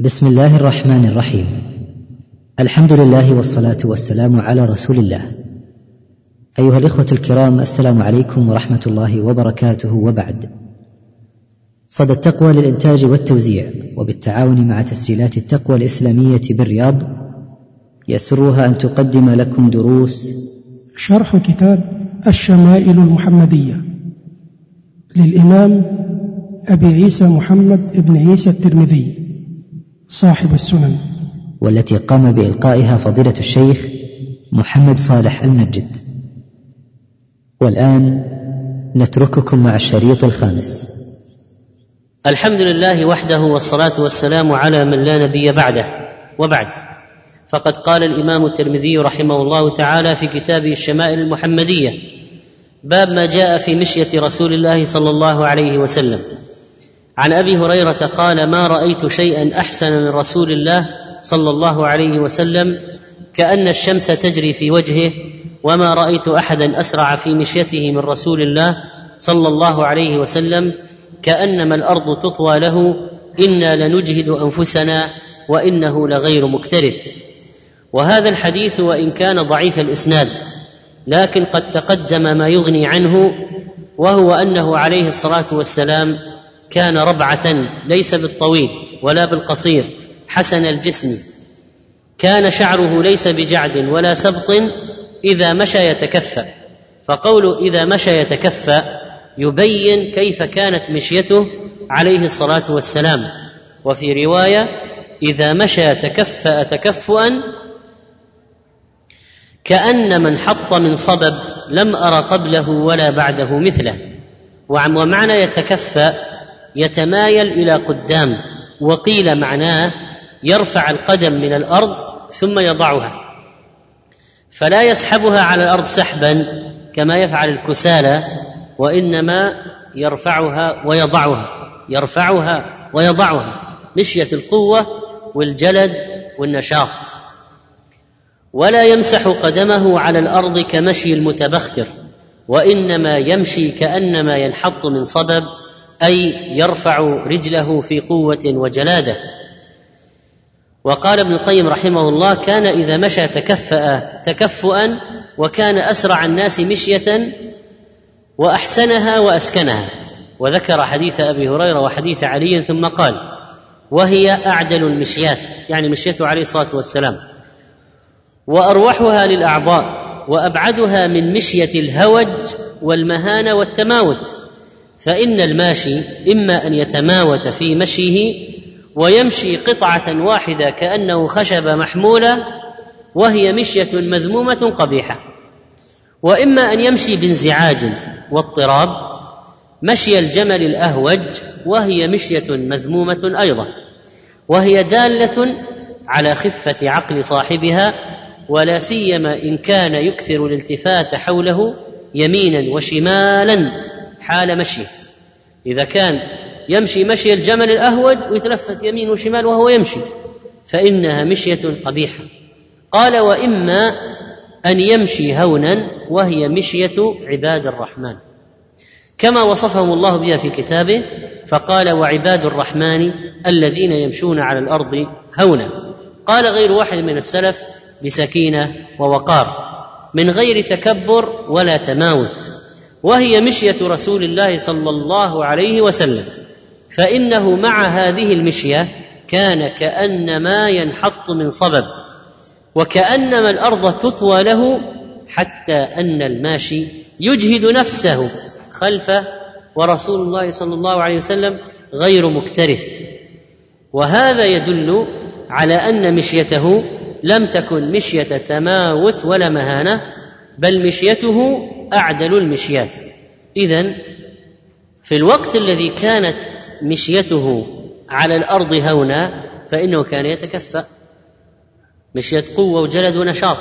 بسم الله الرحمن الرحيم الحمد لله والصلاه والسلام على رسول الله ايها الاخوه الكرام السلام عليكم ورحمه الله وبركاته وبعد صدى التقوى للانتاج والتوزيع وبالتعاون مع تسجيلات التقوى الاسلاميه بالرياض يسرها ان تقدم لكم دروس شرح كتاب الشمائل المحمديه للامام ابي عيسى محمد بن عيسى الترمذي صاحب السنن. والتي قام بإلقائها فضيلة الشيخ محمد صالح المجد والآن نترككم مع الشريط الخامس. الحمد لله وحده والصلاة والسلام على من لا نبي بعده. وبعد. فقد قال الإمام الترمذي رحمه الله تعالى في كتابه الشمائل المحمدية باب ما جاء في مشية رسول الله صلى الله عليه وسلم. عن أبي هريرة قال ما رأيت شيئا أحسن من رسول الله صلى الله عليه وسلم كأن الشمس تجري في وجهه وما رأيت احدا أسرع في مشيته من رسول الله صلى الله عليه وسلم كأنما الأرض تطوى له إنا لنجهد أنفسنا وإنه لغير مكترث. وهذا الحديث وإن كان ضعيف الإسناد لكن قد تقدم ما يغني عنه وهو أنه عليه الصلاة والسلام كان ربعة ليس بالطويل ولا بالقصير حسن الجسم. كان شعره ليس بجعد ولا سبط إذا مشى يتكفأ. فقول إذا مشى يتكفأ يبين كيف كانت مشيته عليه الصلاة والسلام. وفي رواية إذا مشى تكفأ تكفؤا كأن من حط من صبب لم أر قبله ولا بعده مثله. ومعنى يتكفأ يتمايل إلى قدام وقيل معناه يرفع القدم من الأرض ثم يضعها. فلا يسحبها على الأرض سحبا كما يفعل الكسالى وإنما يرفعها ويضعها يرفعها ويضعها. مشية القوة والجلد والنشاط. ولا يمسح قدمه على الأرض كمشي المتبختر وإنما يمشي كأنما ينحط من صبب أي يرفع رجله في قوة وجلاده وقال ابن القيم رحمه الله كان إذا مشى تكفأ تكفؤا وكان أسرع الناس مشية وأحسنها وأسكنها. وذكر حديث أبي هريرة وحديث علي ثم قال وهي أعدل المشيات. يعني مشيته عليه الصلاة والسلام. وأروحها للأعضاء وأبعدها من مشية الهوج والمهانة والتماوت. فإن الماشي إما أن يتماوت في مشيه ويمشي قطعة واحدة كأنه خشبه محمولة وهي مشية مذمومة قبيحة وإما أن يمشي بانزعاج واضطراب مشي الجمل الأهوج وهي مشية مذمومة أيضا وهي دالة على خفة عقل صاحبها ولا سيما إن كان يكثر الالتفات حوله يمينا وشمالا حال مشيه. إذا كان يمشي مشي الجمل الأهوج ويتلفت يمين وشمال وهو يمشي. فإنها مشية قبيحة. قال وإما أن يمشي هونا وهي مشية عباد الرحمن. كما وصفهم الله بها في كتابه فقال وعباد الرحمن الذين يمشون على الأرض هونا. قال غير واحد من السلف بسكينة ووقار. من غير تكبر ولا تماوت. وهي مشية رسول الله صلى الله عليه وسلم. فإنه مع هذه المشية كان كأنما ينحط من صبب وكأنما الأرض تطوى له حتى أن الماشي يجهد نفسه خلفه ورسول الله صلى الله عليه وسلم غير مكترث. وهذا يدل على أن مشيته لم تكن مشية تماوت ولا مهانة بل مشيته أعدل المشيات. اذا في الوقت الذي كانت مشيته على الأرض هونا فإنه كان يتكفأ. مشية قوة وجلد ونشاط.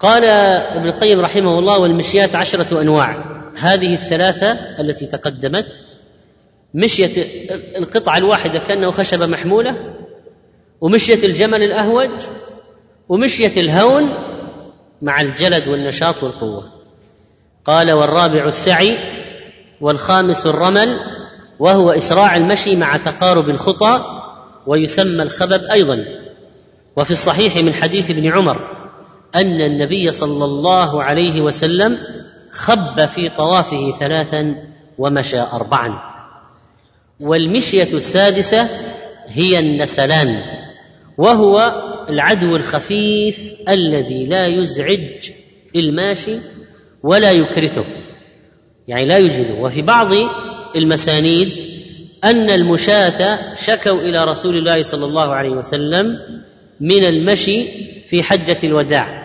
قال ابن القيم رحمه الله والمشيات عشرة أنواع. هذه الثلاثة التي تقدمت. مشية القطعة الواحدة كأنه خشبه محمولة ومشية الجمل الأهوج ومشية الهون مع الجلد والنشاط والقوة. قال والرابع السعي والخامس الرمل وهو إسراع المشي مع تقارب الخطى ويسمى الخبب أيضا. وفي الصحيح من حديث ابن عمر أن النبي صلى الله عليه وسلم خب في طوافه ثلاثا ومشى اربعا. والمشية السادسة هي النسلان وهو العدو الخفيف الذي لا يزعج الماشي ولا يكرثه. يعني لا يجهده. وفي بعض المسانيد أن المشاة شكوا إلى رسول الله صلى الله عليه وسلم من المشي في حجة الوداع.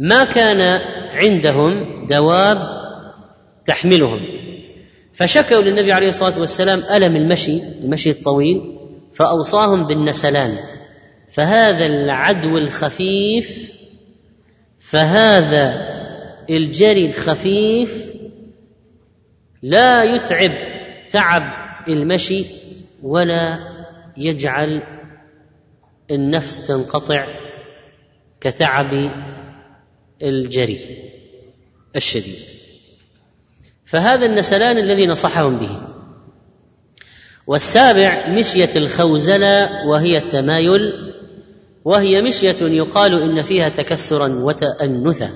ما كان عندهم دواب تحملهم. فشكوا للنبي عليه الصلاة والسلام ألم المشي المشي الطويل فأوصاهم بالنسلان. فهذا العدو الخفيف فهذا الجري الخفيف لا يتعب تعب المشي ولا يجعل النفس تنقطع كتعب الجري الشديد. فهذا النسلان الذي نصحهم به. والسابع مشية الخوزلة وهي التمايل وهي مشية يقال إن فيها تكسرا وتأنثا.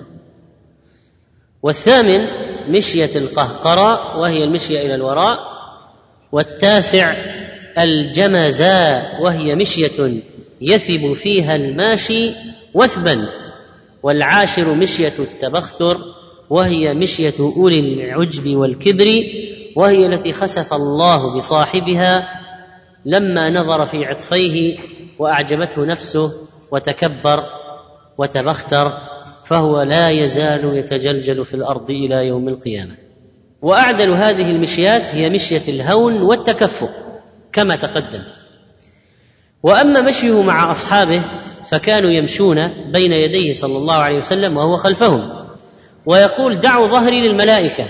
والثامن مشية القهقرة وهي المشية إلى الوراء. والتاسع الجمزاء وهي مشية يثب فيها الماشي وثبا. والعاشر مشية التبختر وهي مشية أولي العجب والكبر وهي التي خسف الله بصاحبها لما نظر في عطفيه وأعجبته نفسه وتكبر وتبختر فهو لا يزال يتجلجل في الأرض إلى يوم القيامة. وأعدل هذه المشيات هي مشية الهون والتكفؤ كما تقدم. وأما مشيه مع أصحابه فكانوا يمشون بين يديه صلى الله عليه وسلم وهو خلفهم ويقول دعوا ظهري للملائكة.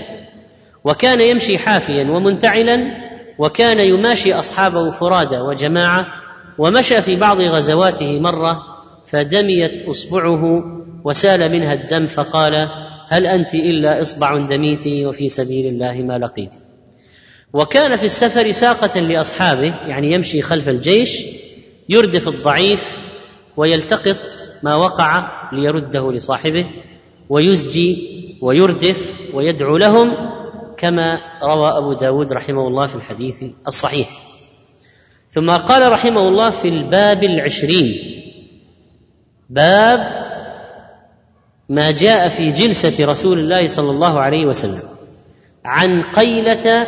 وكان يمشي حافيا ومنتعلا وكان يماشي أصحابه فرادى وجماعة ومشى في بعض غزواته مرة فدميت أصبعه وسال منها الدم فقال هل أنت إلا إصبع دميت وفي سبيل الله ما لقيت. وكان في السفر ساقة لأصحابه يعني يمشي خلف الجيش يردف الضعيف ويلتقط ما وقع ليرده لصاحبه ويزجي ويردف ويدعو لهم كما روى أبو داود رحمه الله في الحديث الصحيح. ثم قال رحمه الله في الباب العشرين. باب ما جاء في جلسة رسول الله صلى الله عليه وسلم عن قيلة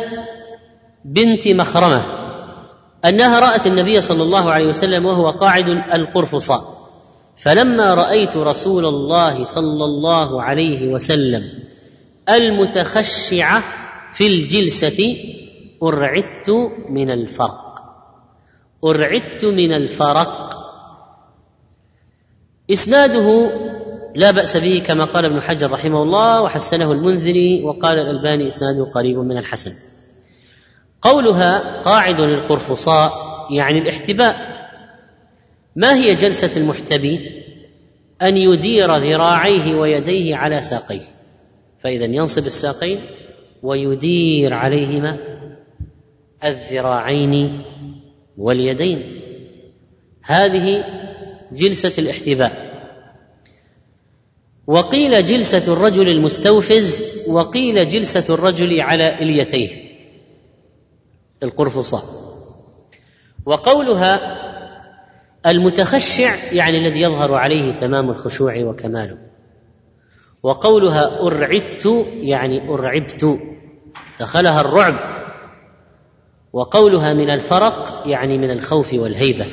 بنت مخرمة أنها رأت النبي صلى الله عليه وسلم وهو قاعد القرفصاء فلما رأيت رسول الله صلى الله عليه وسلم المتخشعة في الجلسة أرعدت من الفرق. أرعدت من الفرق. إسناده لا بأس به كما قال ابن حجر رحمه الله وحسنه المنذري وقال الألباني إسناده قريب من الحسن. قولها قاعد للقرفصاء يعني الاحتباء. ما هي جلسة المحتبي؟ أن يدير ذراعيه ويديه على ساقيه. فإذا ينصب الساقين ويدير عليهما الذراعين واليدين. هذه جلسة الاحتباء. وقيل جلسة الرجل المستوفز وقيل جلسة الرجل على إليتيه. القرفصاء. وقولها المتخشع يعني الذي يظهر عليه تمام الخشوع وكماله. وقولها أرعدت يعني أرعبت دخلها الرعب. وقولها من الفرق يعني من الخوف والهيبة.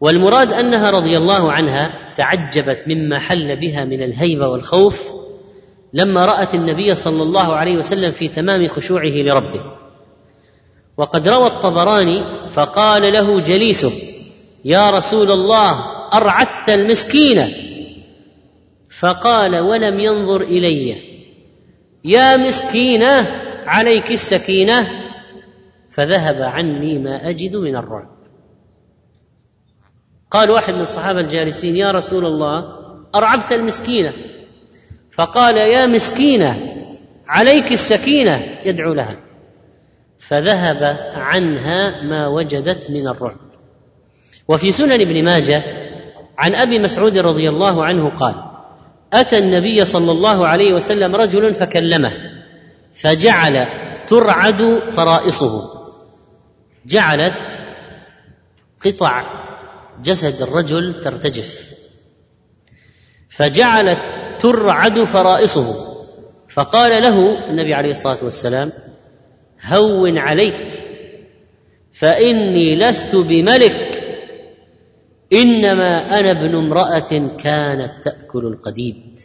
والمراد أنها رضي الله عنها تعجبت مما حل بها من الهيبة والخوف لما رأت النبي صلى الله عليه وسلم في تمام خشوعه لربه. وقد روى الطبراني فقال له جليسه يا رسول الله أرعدت المسكينة فقال ولم ينظر إلي. يا مسكينة عليك السكينة. فذهب عني ما أجد من الرعب. قال واحد من الصحابة الجالسين يا رسول الله أرعبت المسكينة؟ فقال يا مسكينة عليك السكينة يدعو لها. فذهب عنها ما وجدت من الرعب. وفي سنن ابن ماجه عن أبي مسعود رضي الله عنه قال أتى النبي صلى الله عليه وسلم رجل فكلمه فجعل ترعد فرائصه. جعلت قطع جسد الرجل ترتجف فجعلت ترعد فرائصه. فقال له النبي عليه الصلاة والسلام هون عليك فإني لست بملك إنما أنا ابن امرأة كانت تأكل القديد.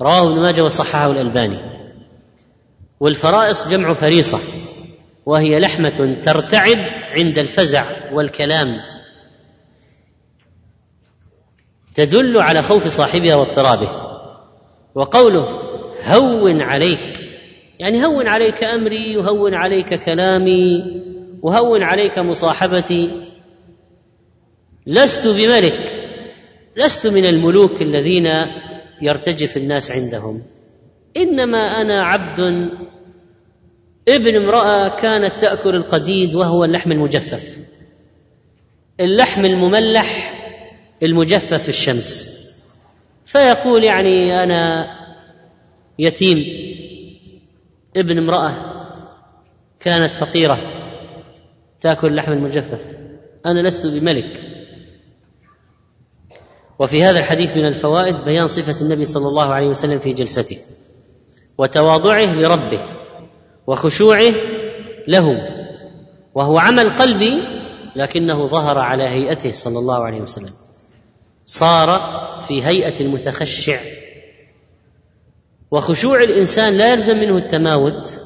رواه ابن ماجه وصححه الألباني. والفرائص جمع فريصة. وهي لحمة ترتعد عند الفزع والكلام. تدل على خوف صاحبها واضطرابه. وقوله هون عليك يعني هون عليك أمري وهون عليك كلامي وهون عليك مصاحبتي. لست بملك لست من الملوك الذين يرتجف الناس عندهم. إنما أنا عبد ابن امرأة كانت تأكل القديد وهو اللحم المجفف. اللحم المملح المجفف في الشمس. فيقول يعني أنا يتيم. ابن امرأة كانت فقيرة تأكل اللحم المجفف. أنا لست بملك. وفي هذا الحديث من الفوائد بيان صفة النبي صلى الله عليه وسلم في جلسته وتواضعه لربه. وخشوعه له وهو عمل قلبي لكنه ظهر على هيئته صلى الله عليه وسلم. صار في هيئة المتخشع. وخشوع الإنسان لا يلزم منه التماوت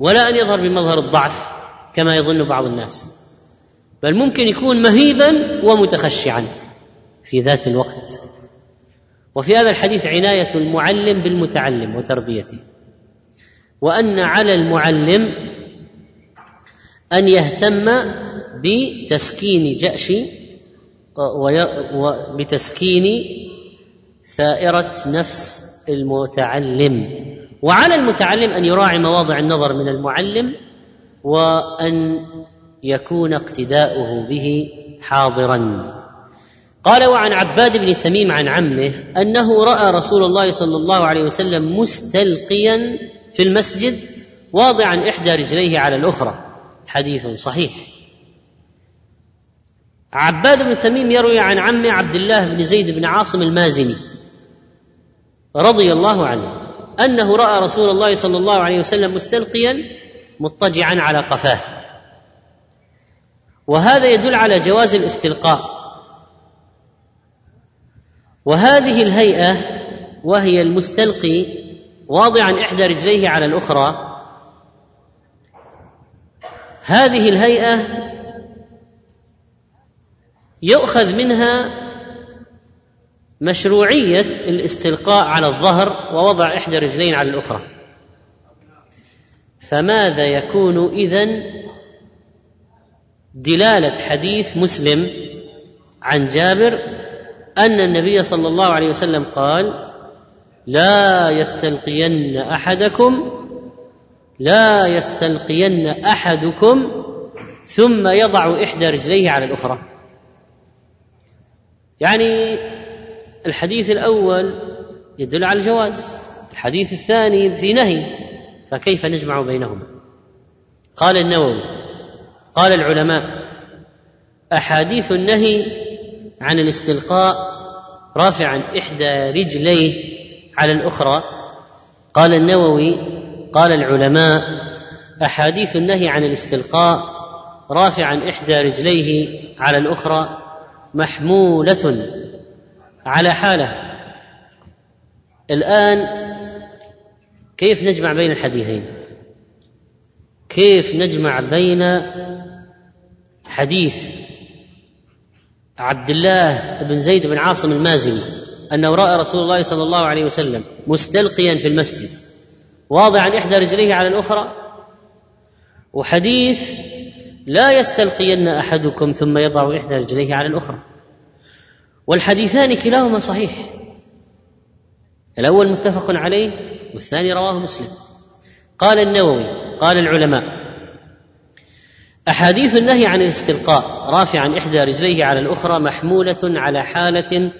ولا أن يظهر بمظهر الضعف كما يظن بعض الناس. بل ممكن يكون مهيبا ومتخشعا في ذات الوقت. وفي هذا الحديث عناية المعلم بالمتعلم وتربيته. وأن على المعلم أن يهتم بتسكين جأش وبتسكين ثائرة نفس المتعلم. وعلى المتعلم أن يراعي مواضع النظر من المعلم وأن يكون اقتداؤه به حاضرا. قال وعن عباد بن تميم عن عمه أنه رأى رسول الله صلى الله عليه وسلم مستلقيا في المسجد واضعا إحدى رجليه على الأخرى. حديث صحيح. عباد بن تميم يروي عن عمه عبد الله بن زيد بن عاصم المازني رضي الله عنه أنه رأى رسول الله صلى الله عليه وسلم مستلقيا مضطجعا على قفاه. وهذا يدل على جواز الاستلقاء. وهذه الهيئة وهي المستلقي واضعا إحدى رجليه على الأخرى. هذه الهيئة يؤخذ منها مشروعية الاستلقاء على الظهر ووضع إحدى الرجلين على الأخرى. فماذا يكون إذن دلالة حديث مسلم عن جابر أن النبي صلى الله عليه وسلم قال لا يستلقين أحدكم لا يستلقين أحدكم ثم يضع إحدى رجليه على الأخرى. يعني الحديث الأول يدل على الجواز الحديث الثاني في نهي فكيف نجمع بينهما؟ قال النووي قال العلماء أحاديث النهي عن الاستلقاء رافعا إحدى رجليه على الأخرى قال النووي قال العلماء أحاديث النهي عن الاستلقاء رافعا إحدى رجليه على الأخرى محمولة على حالة. الآن كيف نجمع بين الحديثين؟ كيف نجمع بين حديث عبد الله بن زيد بن عاصم المازني؟ انه راى رسول الله صلى الله عليه وسلم مستلقيا في المسجد واضعا إحدى رجليه على الأخرى وحديث لا يستلقين أحدكم ثم يضع إحدى رجليه على الأخرى. والحديثان كلاهما صحيح. الأول متفق عليه والثاني رواه مسلم. قال النووي قال العلماء أحاديث النهي عن الاستلقاء رافعا إحدى رجليه على الأخرى محمولة على حالة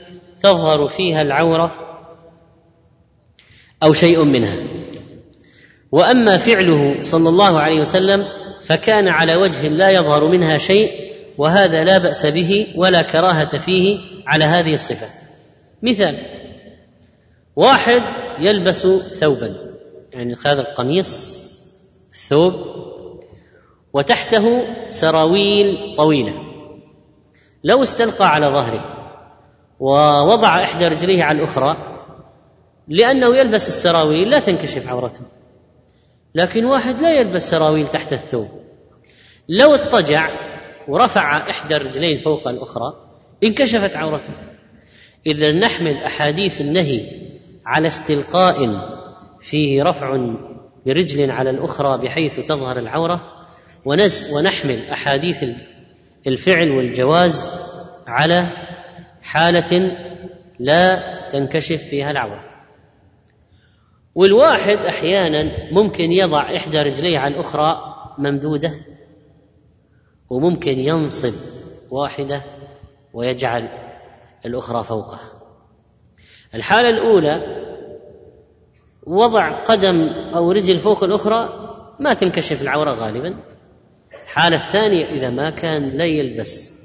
تظهر فيها العورة أو شيء منها. وأما فعله صلى الله عليه وسلم فكان على وجه لا يظهر منها شيء وهذا لا بأس به ولا كراهة فيه على هذه الصفة. مثال واحد يلبس ثوبا يعني هذا القميص ثوب وتحته سراويل طويلة. لو استلقى على ظهره ووضع إحدى رجليه على الأخرى لأنه يلبس السراويل لا تنكشف عورته. لكن واحد لا يلبس سراويل تحت الثوب. لو اضطجع ورفع إحدى الرجلين فوق الأخرى انكشفت عورته. إذا نحمل أحاديث النهي على استلقاء فيه رفع برجل على الأخرى بحيث تظهر العورة ونز ونحمل أحاديث الفعل والجواز على حالة لا تنكشف فيها العورة. والواحد أحيانا ممكن يضع إحدى رجليه على الأخرى ممدودة وممكن ينصب واحدة ويجعل الأخرى فوقها. الحالة الأولى وضع قدم أو رجل فوق الأخرى ما تنكشف العورة غالبا. الحالة الثانية إذا ما كان لا يلبس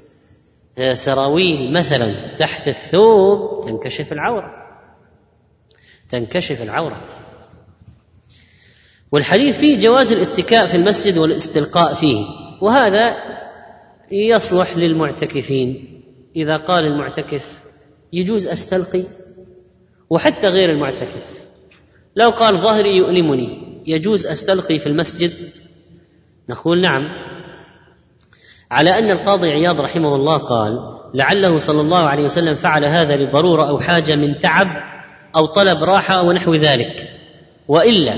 سراويل مثلا تحت الثوب تنكشف العورة. تنكشف العورة. والحديث فيه جواز الاتكاء في المسجد والاستلقاء فيه وهذا يصلح للمعتكفين. إذا قال المعتكف يجوز أستلقي وحتى غير المعتكف. لو قال ظهري يؤلمني يجوز أستلقي في المسجد؟ نقول نعم. على أن القاضي عياض رحمه الله قال لعله صلى الله عليه وسلم فعل هذا لضرورة أو حاجة من تعب أو طلب راحة ونحو ذلك. وإلا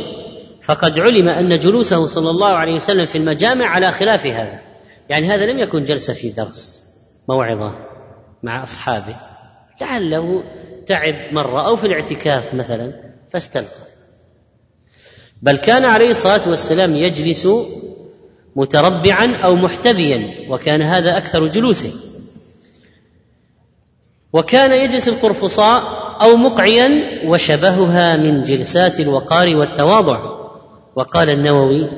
فقد علم أن جلوسه صلى الله عليه وسلم في المجامع على خلاف هذا. يعني هذا لم يكن جلسة في درس موعظة مع أصحابه. لعله تعب مرة أو في الاعتكاف مثلا فاستلقى. بل كان عليه الصلاة والسلام يجلس متربعا أو محتبيا وكان هذا أكثر جلوسه. وكان يجلس القرفصاء أو مقعيا وشبهها من جلسات الوقار والتواضع. وقال النووي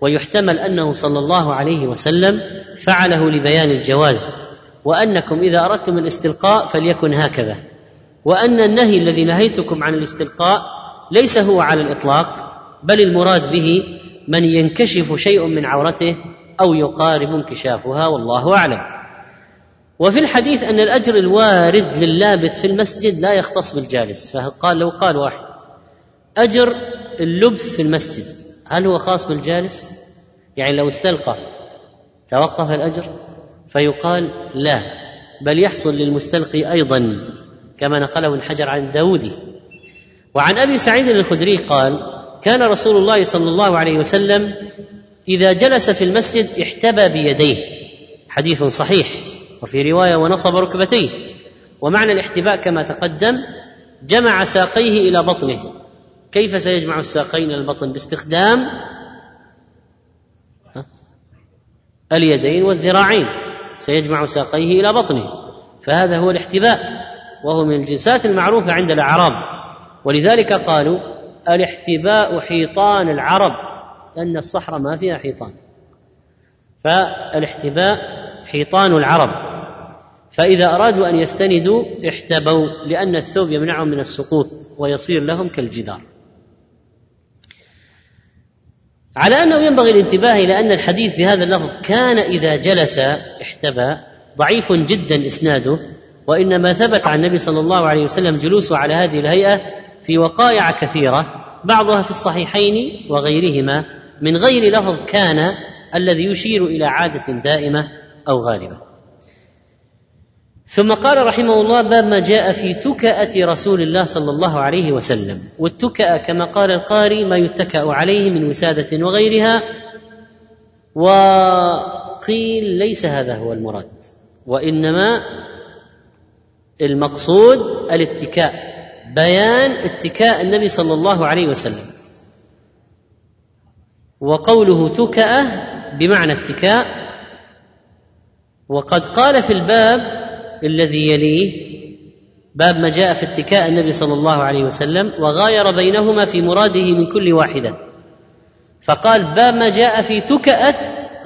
ويحتمل أنه صلى الله عليه وسلم فعله لبيان الجواز وأنكم إذا أردتم الاستلقاء فليكن هكذا. وأن النهي الذي نهيتكم عن الاستلقاء ليس هو على الإطلاق بل المراد به من ينكشف شيء من عورته أو يقارب انكشافها والله أعلم. وفي الحديث أن الأجر الوارد لللابث في المسجد لا يختص بالجالس. فقال لو قال واحد أجر اللبث في المسجد هل هو خاص بالجالس؟ يعني لو استلقى توقف الأجر؟ فيقال لا بل يحصل للمستلقي أيضا كما نقله ابن حجر عن الداودي وعن أبي سعيد الخدري قال كان رسول الله صلى الله عليه وسلم إذا جلس في المسجد احتبى بيديه. حديث صحيح وفي رواية ونصب ركبتيه. ومعنى الاحتباء كما تقدم جمع ساقيه إلى بطنه. كيف سيجمع الساقين إلى البطن؟ باستخدام اليدين والذراعين. سيجمع ساقيه إلى بطنه. فهذا هو الاحتباء وهو من الجنسات المعروفة عند الأعراب. ولذلك قالوا الاحتباء حيطان العرب لأن الصحراء ما فيها حيطان. فالاحتباء حيطان العرب. فإذا أرادوا أن يستندوا احتبوا لأن الثوب يمنعهم من السقوط ويصير لهم كالجدار. على أنه ينبغي الانتباه إلى أن الحديث بهذا اللفظ كان إذا جلس احتبى ضعيف جدا إسناده وإنما ثبت عن النبي صلى الله عليه وسلم جلوسه على هذه الهيئة في وقائع كثيرة. بعضها في الصحيحين وغيرهما من غير لفظ كان الذي يشير إلى عادة دائمة أو غالبة. ثم قال رحمه الله باب ما جاء في تكأة رسول الله صلى الله عليه وسلم. والتكأة كما قال القاري ما يتكأ عليه من وسادة وغيرها. وقيل ليس هذا هو المراد وإنما المقصود الاتكاء. بيان اتكاء النبي صلى الله عليه وسلم. وقوله تكأة بمعنى اتكاء. وقد قال في الباب الذي يليه باب ما جاء في اتكاء النبي صلى الله عليه وسلم وغاير بينهما في مراده من كل واحدة. فقال باب ما جاء في تكأة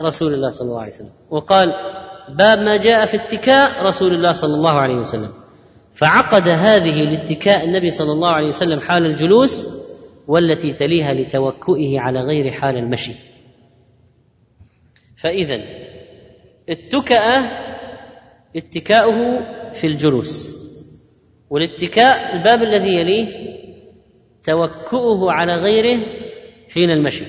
رسول الله صلى الله عليه وسلم. وقال باب ما جاء في اتكاء رسول الله صلى الله عليه وسلم. فعقد هذه لاتكاء النبي صلى الله عليه وسلم حال الجلوس والتي تليها لتوكئه على غير حال المشي. فإذا التكأة اتكاؤه في الجلوس والاتكاء الباب الذي يليه توكؤه على غيره حين المشي.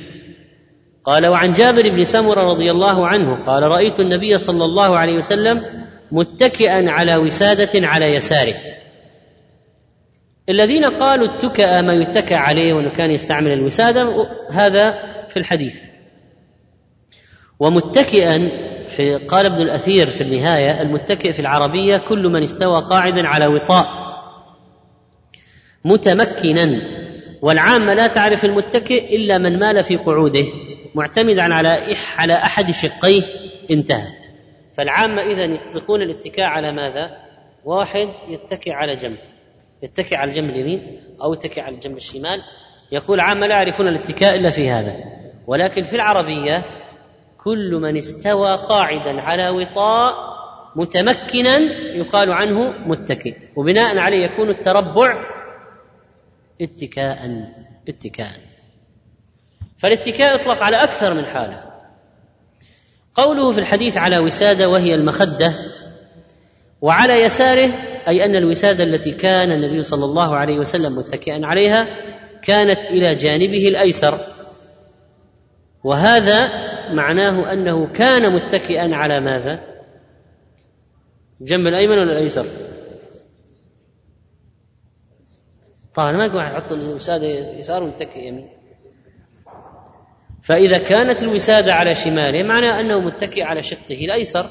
قال وعن جابر بن سمرة رضي الله عنه قال رأيت النبي صلى الله عليه وسلم متكئا على وسادة على يساره. الذين قالوا اتكأ ما يتكى عليه وإنه كان يستعمل الوسادة هذا في الحديث. ومتكئا في قال ابن الأثير في النهاية المتكئ في العربية كل من استوى قاعدا على وطاء متمكنا. والعامة لا تعرف المتكئ إلا من مال في قعوده معتمدا على على أحد شقيه انتهى. فالعامة اذا يطلقون الاتكاء على ماذا؟ واحد يتكئ على جنب. يتكئ على الجنب اليمين أو يتكئ على الجنب الشمال. يقول عامة لا يعرفون الاتكاء إلا في هذا. ولكن في العربية كل من استوى قاعدا على وطاء متمكنا يقال عنه متكئ. وبناء عليه يكون التربع اتكاء اتكاء. فالاتكاء يطلق على أكثر من حالة. قوله في الحديث على وسادة وهي المخدة وعلى يساره أي أن الوسادة التي كان النبي صلى الله عليه وسلم متكئا عليها كانت إلى جانبه الأيسر. وهذا معناه أنه كان متكئا على ماذا؟ الجنب الأيمن ولا الأيسر؟ طبعا ما يقول يحط الوسادة يسار ويتكئ يمين. فإذا كانت الوسادة على شماله معناه أنه متكئ على شقه الأيسر.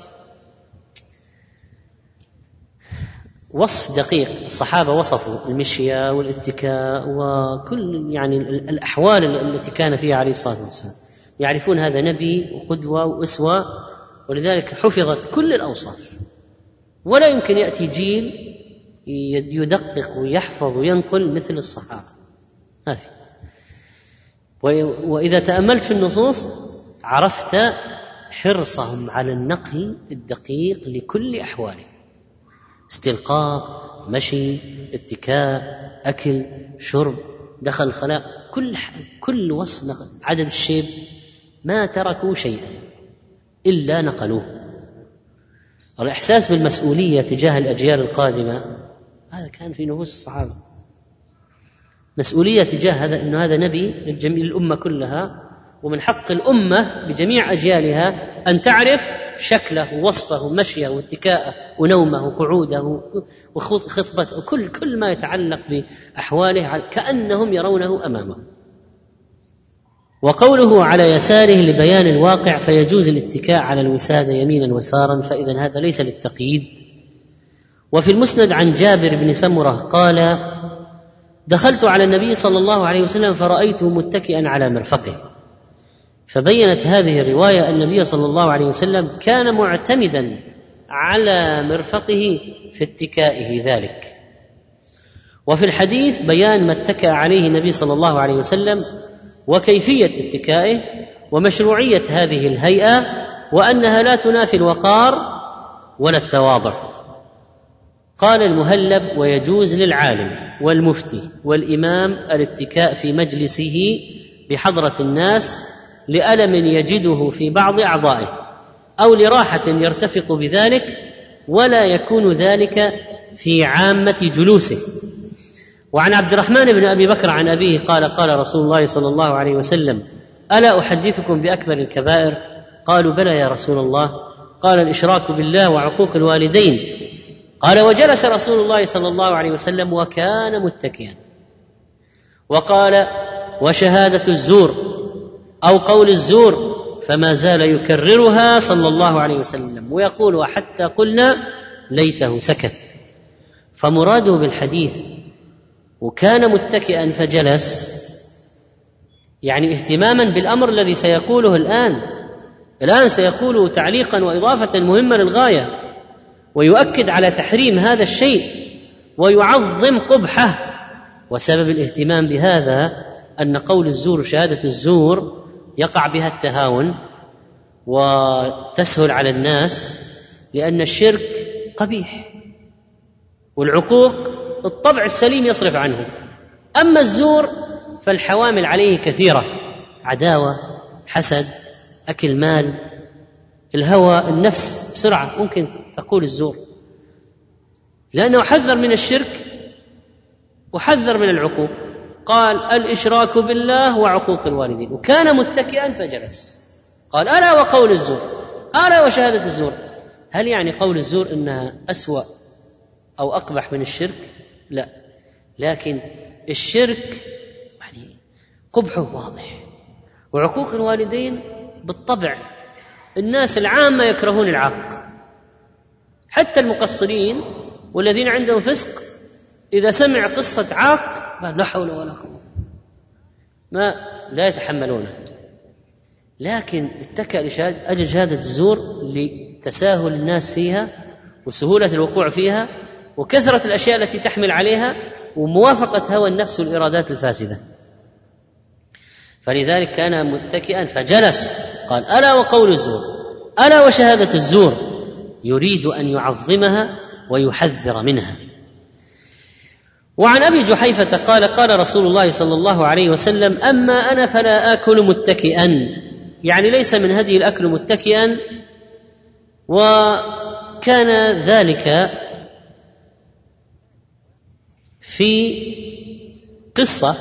وصف دقيق. الصحابة وصفوا المشية والاتكاء وكل يعني الأحوال التي كان فيها عليه الصلاة والسلام. يعرفون هذا نبي وقدوة وأسوة ولذلك حفظت كل الأوصاف. ولا يمكن يأتي جيل يدقق ويحفظ وينقل مثل الصحابة. ما في وإذا تأملت في النصوص عرفت حرصهم على النقل الدقيق لكل احواله استلقاء مشي اتكاء أكل شرب دخل الخلاء كل كل وصف عدد الشيب ما تركوا شيئا إلا نقلوه. الإحساس بالمسؤولية تجاه الأجيال القادمة هذا كان في نفوس الصحابة. مسؤولية تجاه هذا أنه هذا نبي للجميع الأمة كلها ومن حق الأمة بجميع أجيالها أن تعرف شكله ووصفه ومشيه واتكاءه ونومه وقعوده وخطبته وكل كل ما يتعلق بأحواله كأنهم يرونه أمامهم وقوله على يساره لبيان الواقع فيجوز الاتكاء على الوسادة يمينا وسارا فإذا هذا ليس للتقييد. وفي المسند عن جابر بن سمرة قال دخلت على النبي صلى الله عليه وسلم فرأيته متكئا على مرفقه. فبينت هذه الرواية أن النبي صلى الله عليه وسلم كان معتمدا على مرفقه في اتكائه ذلك. وفي الحديث بيان ما اتكأ عليه النبي صلى الله عليه وسلم وكيفية اتكائه ومشروعية هذه الهيئة وأنها لا تنافي الوقار ولا التواضع. قال المهلب ويجوز للعالم والمفتي والإمام الاتكاء في مجلسه بحضرة الناس لألم يجده في بعض أعضائه أو لراحة يرتفق بذلك ولا يكون ذلك في عامة جلوسه. وعن عبد الرحمن بن أبي بكر عن أبيه قال قال رسول الله صلى الله عليه وسلم ألا أحدثكم بأكبر الكبائر؟ قالوا بلى يا رسول الله. قال الإشراك بالله وعقوق الوالدين. قال وجلس رسول الله صلى الله عليه وسلم وكان متكئا. وقال وشهادة الزور أو قول الزور فما زال يكررها صلى الله عليه وسلم. ويقول وحتى قلنا ليته سكت. فمراده بالحديث وكان متكئا فجلس يعني اهتماما بالأمر الذي سيقوله الآن. الآن سيقوله تعليقا وإضافة مهمة للغاية. ويؤكد على تحريم هذا الشيء ويعظم قبحه. وسبب الاهتمام بهذا أن قول الزور شهادة الزور يقع بها التهاون وتسهل على الناس لأن الشرك قبيح والعقوق الطبع السليم يصرف عنه. أما الزور فالحوامل عليه كثيرة عداوة حسد أكل مال الهوى النفس بسرعة. ممكن تقول الزور. لأنه حذر من الشرك وحذر من العقوق. قال الإشراك بالله وعقوق الوالدين. وكان متكئا فجلس. قال ألا وقول الزور؟ ألا وشهادة الزور؟ هل يعني قول الزور إنها أسوأ أو أقبح من الشرك؟ لا. لكن الشرك يعني قبحه واضح. وعقوق الوالدين بالطبع الناس العامة يكرهون العاق. حتى المقصرين والذين عندهم فسق إذا سمع قصة عاق قال لا حول ولا قوة. ما لا يتحملونه. لكن اتكأ لأجل شهادة الزور لتساهل الناس فيها وسهولة الوقوع فيها وكثرة الأشياء التي تحمل عليها وموافقة هوى النفس والإرادات الفاسدة. فلذلك كان متكئا فجلس قال ألا وقول الزور؟ ألا وشهادة الزور؟ يريد أن يعظمها ويحذر منها. وعن أبي جحيفة قال قال رسول الله صلى الله عليه وسلم أما أنا فلا آكل متكئا. يعني ليس من هدي الأكل متكئا. وكان ذلك في قصة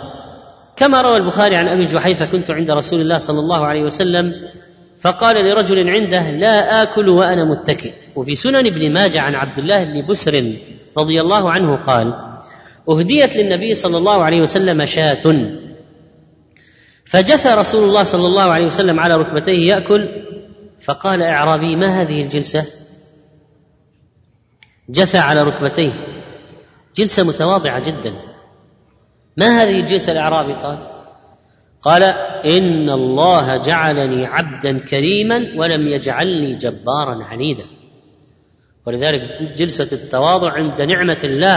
كما روى البخاري عن أبي جحيفة كنت عند رسول الله صلى الله عليه وسلم فقال لرجل عنده لا آكل وأنا متكئ. وفي سنن ابن ماجه عن عبد الله بن بسر رضي الله عنه قال أهديت للنبي صلى الله عليه وسلم شاة. فجثى رسول الله صلى الله عليه وسلم على ركبتيه يأكل فقال أعرابي ما هذه الجلسة؟ جثى على ركبتيه. جلسة متواضعة جدا. ما هذه الجلسة الأعرابي؟ قال قال إن الله جعلني عبدا كريما ولم يجعلني جبارا عنيدا. ولذلك جلسة التواضع عند نعمة الله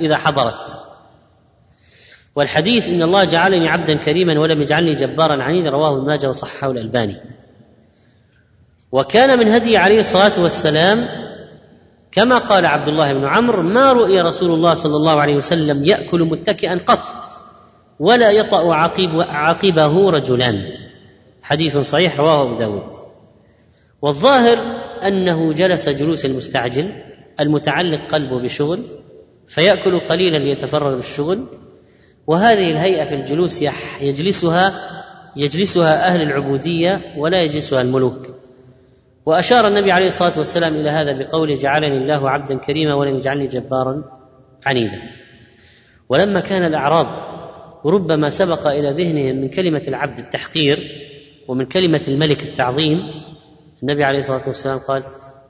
إذا حضرت. والحديث إن الله جعلني عبدا كريما ولم يجعلني جبارا عنيدا رواه ابن ماجه وصححه الألباني. وكان من هدي عليه الصلاة والسلام كما قال عبد الله بن عمرو ما رؤي رسول الله صلى الله عليه وسلم يأكل متكئا قط ولا يطأ عقيب عقبه رجلان حديث صحيح رواه أبو داود. والظاهر أنه جلس جلوس المستعجل المتعلق قلبه بشغل فيأكل قليلا ليتفرغ للشغل وهذه الهيئة في الجلوس يجلسها يجلسها أهل العبودية ولا يجلسها الملوك. وأشار النبي عليه الصلاة والسلام إلى هذا بقوله جعلني الله عبدا كريما ولم يجعلني جبارا عنيدا. ولما كان الأعراب ربما سبق إلى ذهنهم من كلمة العبد التحقير ومن كلمة الملك التعظيم النبي عليه الصلاة والسلام قال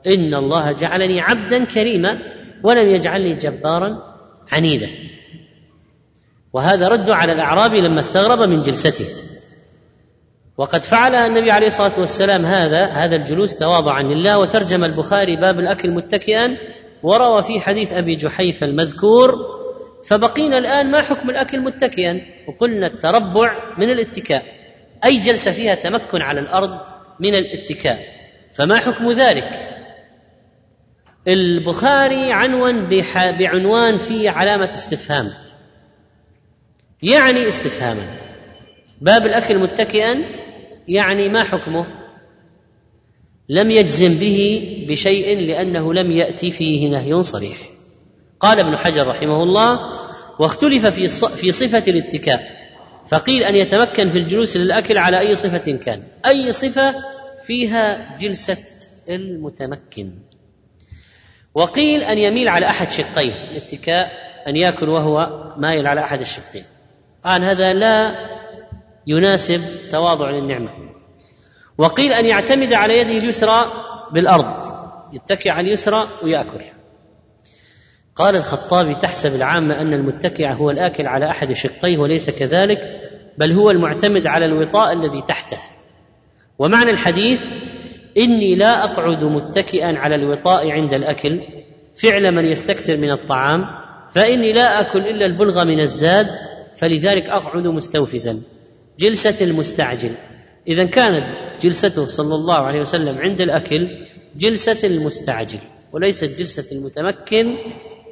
إن الله جعلني عبدا كريما ولم يجعلني جبارا عنيدا. وهذا رد على الأعرابي لما استغرب من جلسته. وقد فعلها النبي عليه الصلاة والسلام هذا هذا الجلوس تواضعا لله وترجم البخاري باب الأكل متكئا وروى في حديث أبي جحيفه المذكور فبقينا الآن ما حكم الأكل متكئا؟ وقلنا التربع من الاتكاء. أي جلسة فيها تمكن على الأرض من الاتكاء. فما حكم ذلك؟ البخاري عنون بعنوان فيه علامة استفهام. يعني استفهاما. باب الأكل متكئا يعني ما حكمه؟ لم يجزم به بشيء لأنه لم يأتي فيه نهي صريح. قال ابن حجر رحمه الله واختلف في في صفة الاتكاء فقيل أن يتمكن في الجلوس للأكل على أي صفة كان. أي صفة؟ فيها جلسة المتمكن. وقيل أن يميل على أحد شقيه الاتكاء أن يأكل وهو مايل على أحد الشقين. قال هذا لا يناسب تواضع للنعمة. وقيل أن يعتمد على يده اليسرى بالأرض يتكئ على اليسرى ويأكل. قال الخطابي تحسب العامه أن المتكئ هو الآكل على أحد شقيه وليس كذلك بل هو المعتمد على الوطاء الذي تحته. ومعنى الحديث إني لا أقعد متكئا على الوطاء عند الأكل فعل من يستكثر من الطعام فإني لا آكل إلا البلغ من الزاد فلذلك أقعد مستوفزا. جلسة المستعجل. إذا كانت جلسته صلى الله عليه وسلم عند الأكل جلسة المستعجل وليست جلسة المتمكن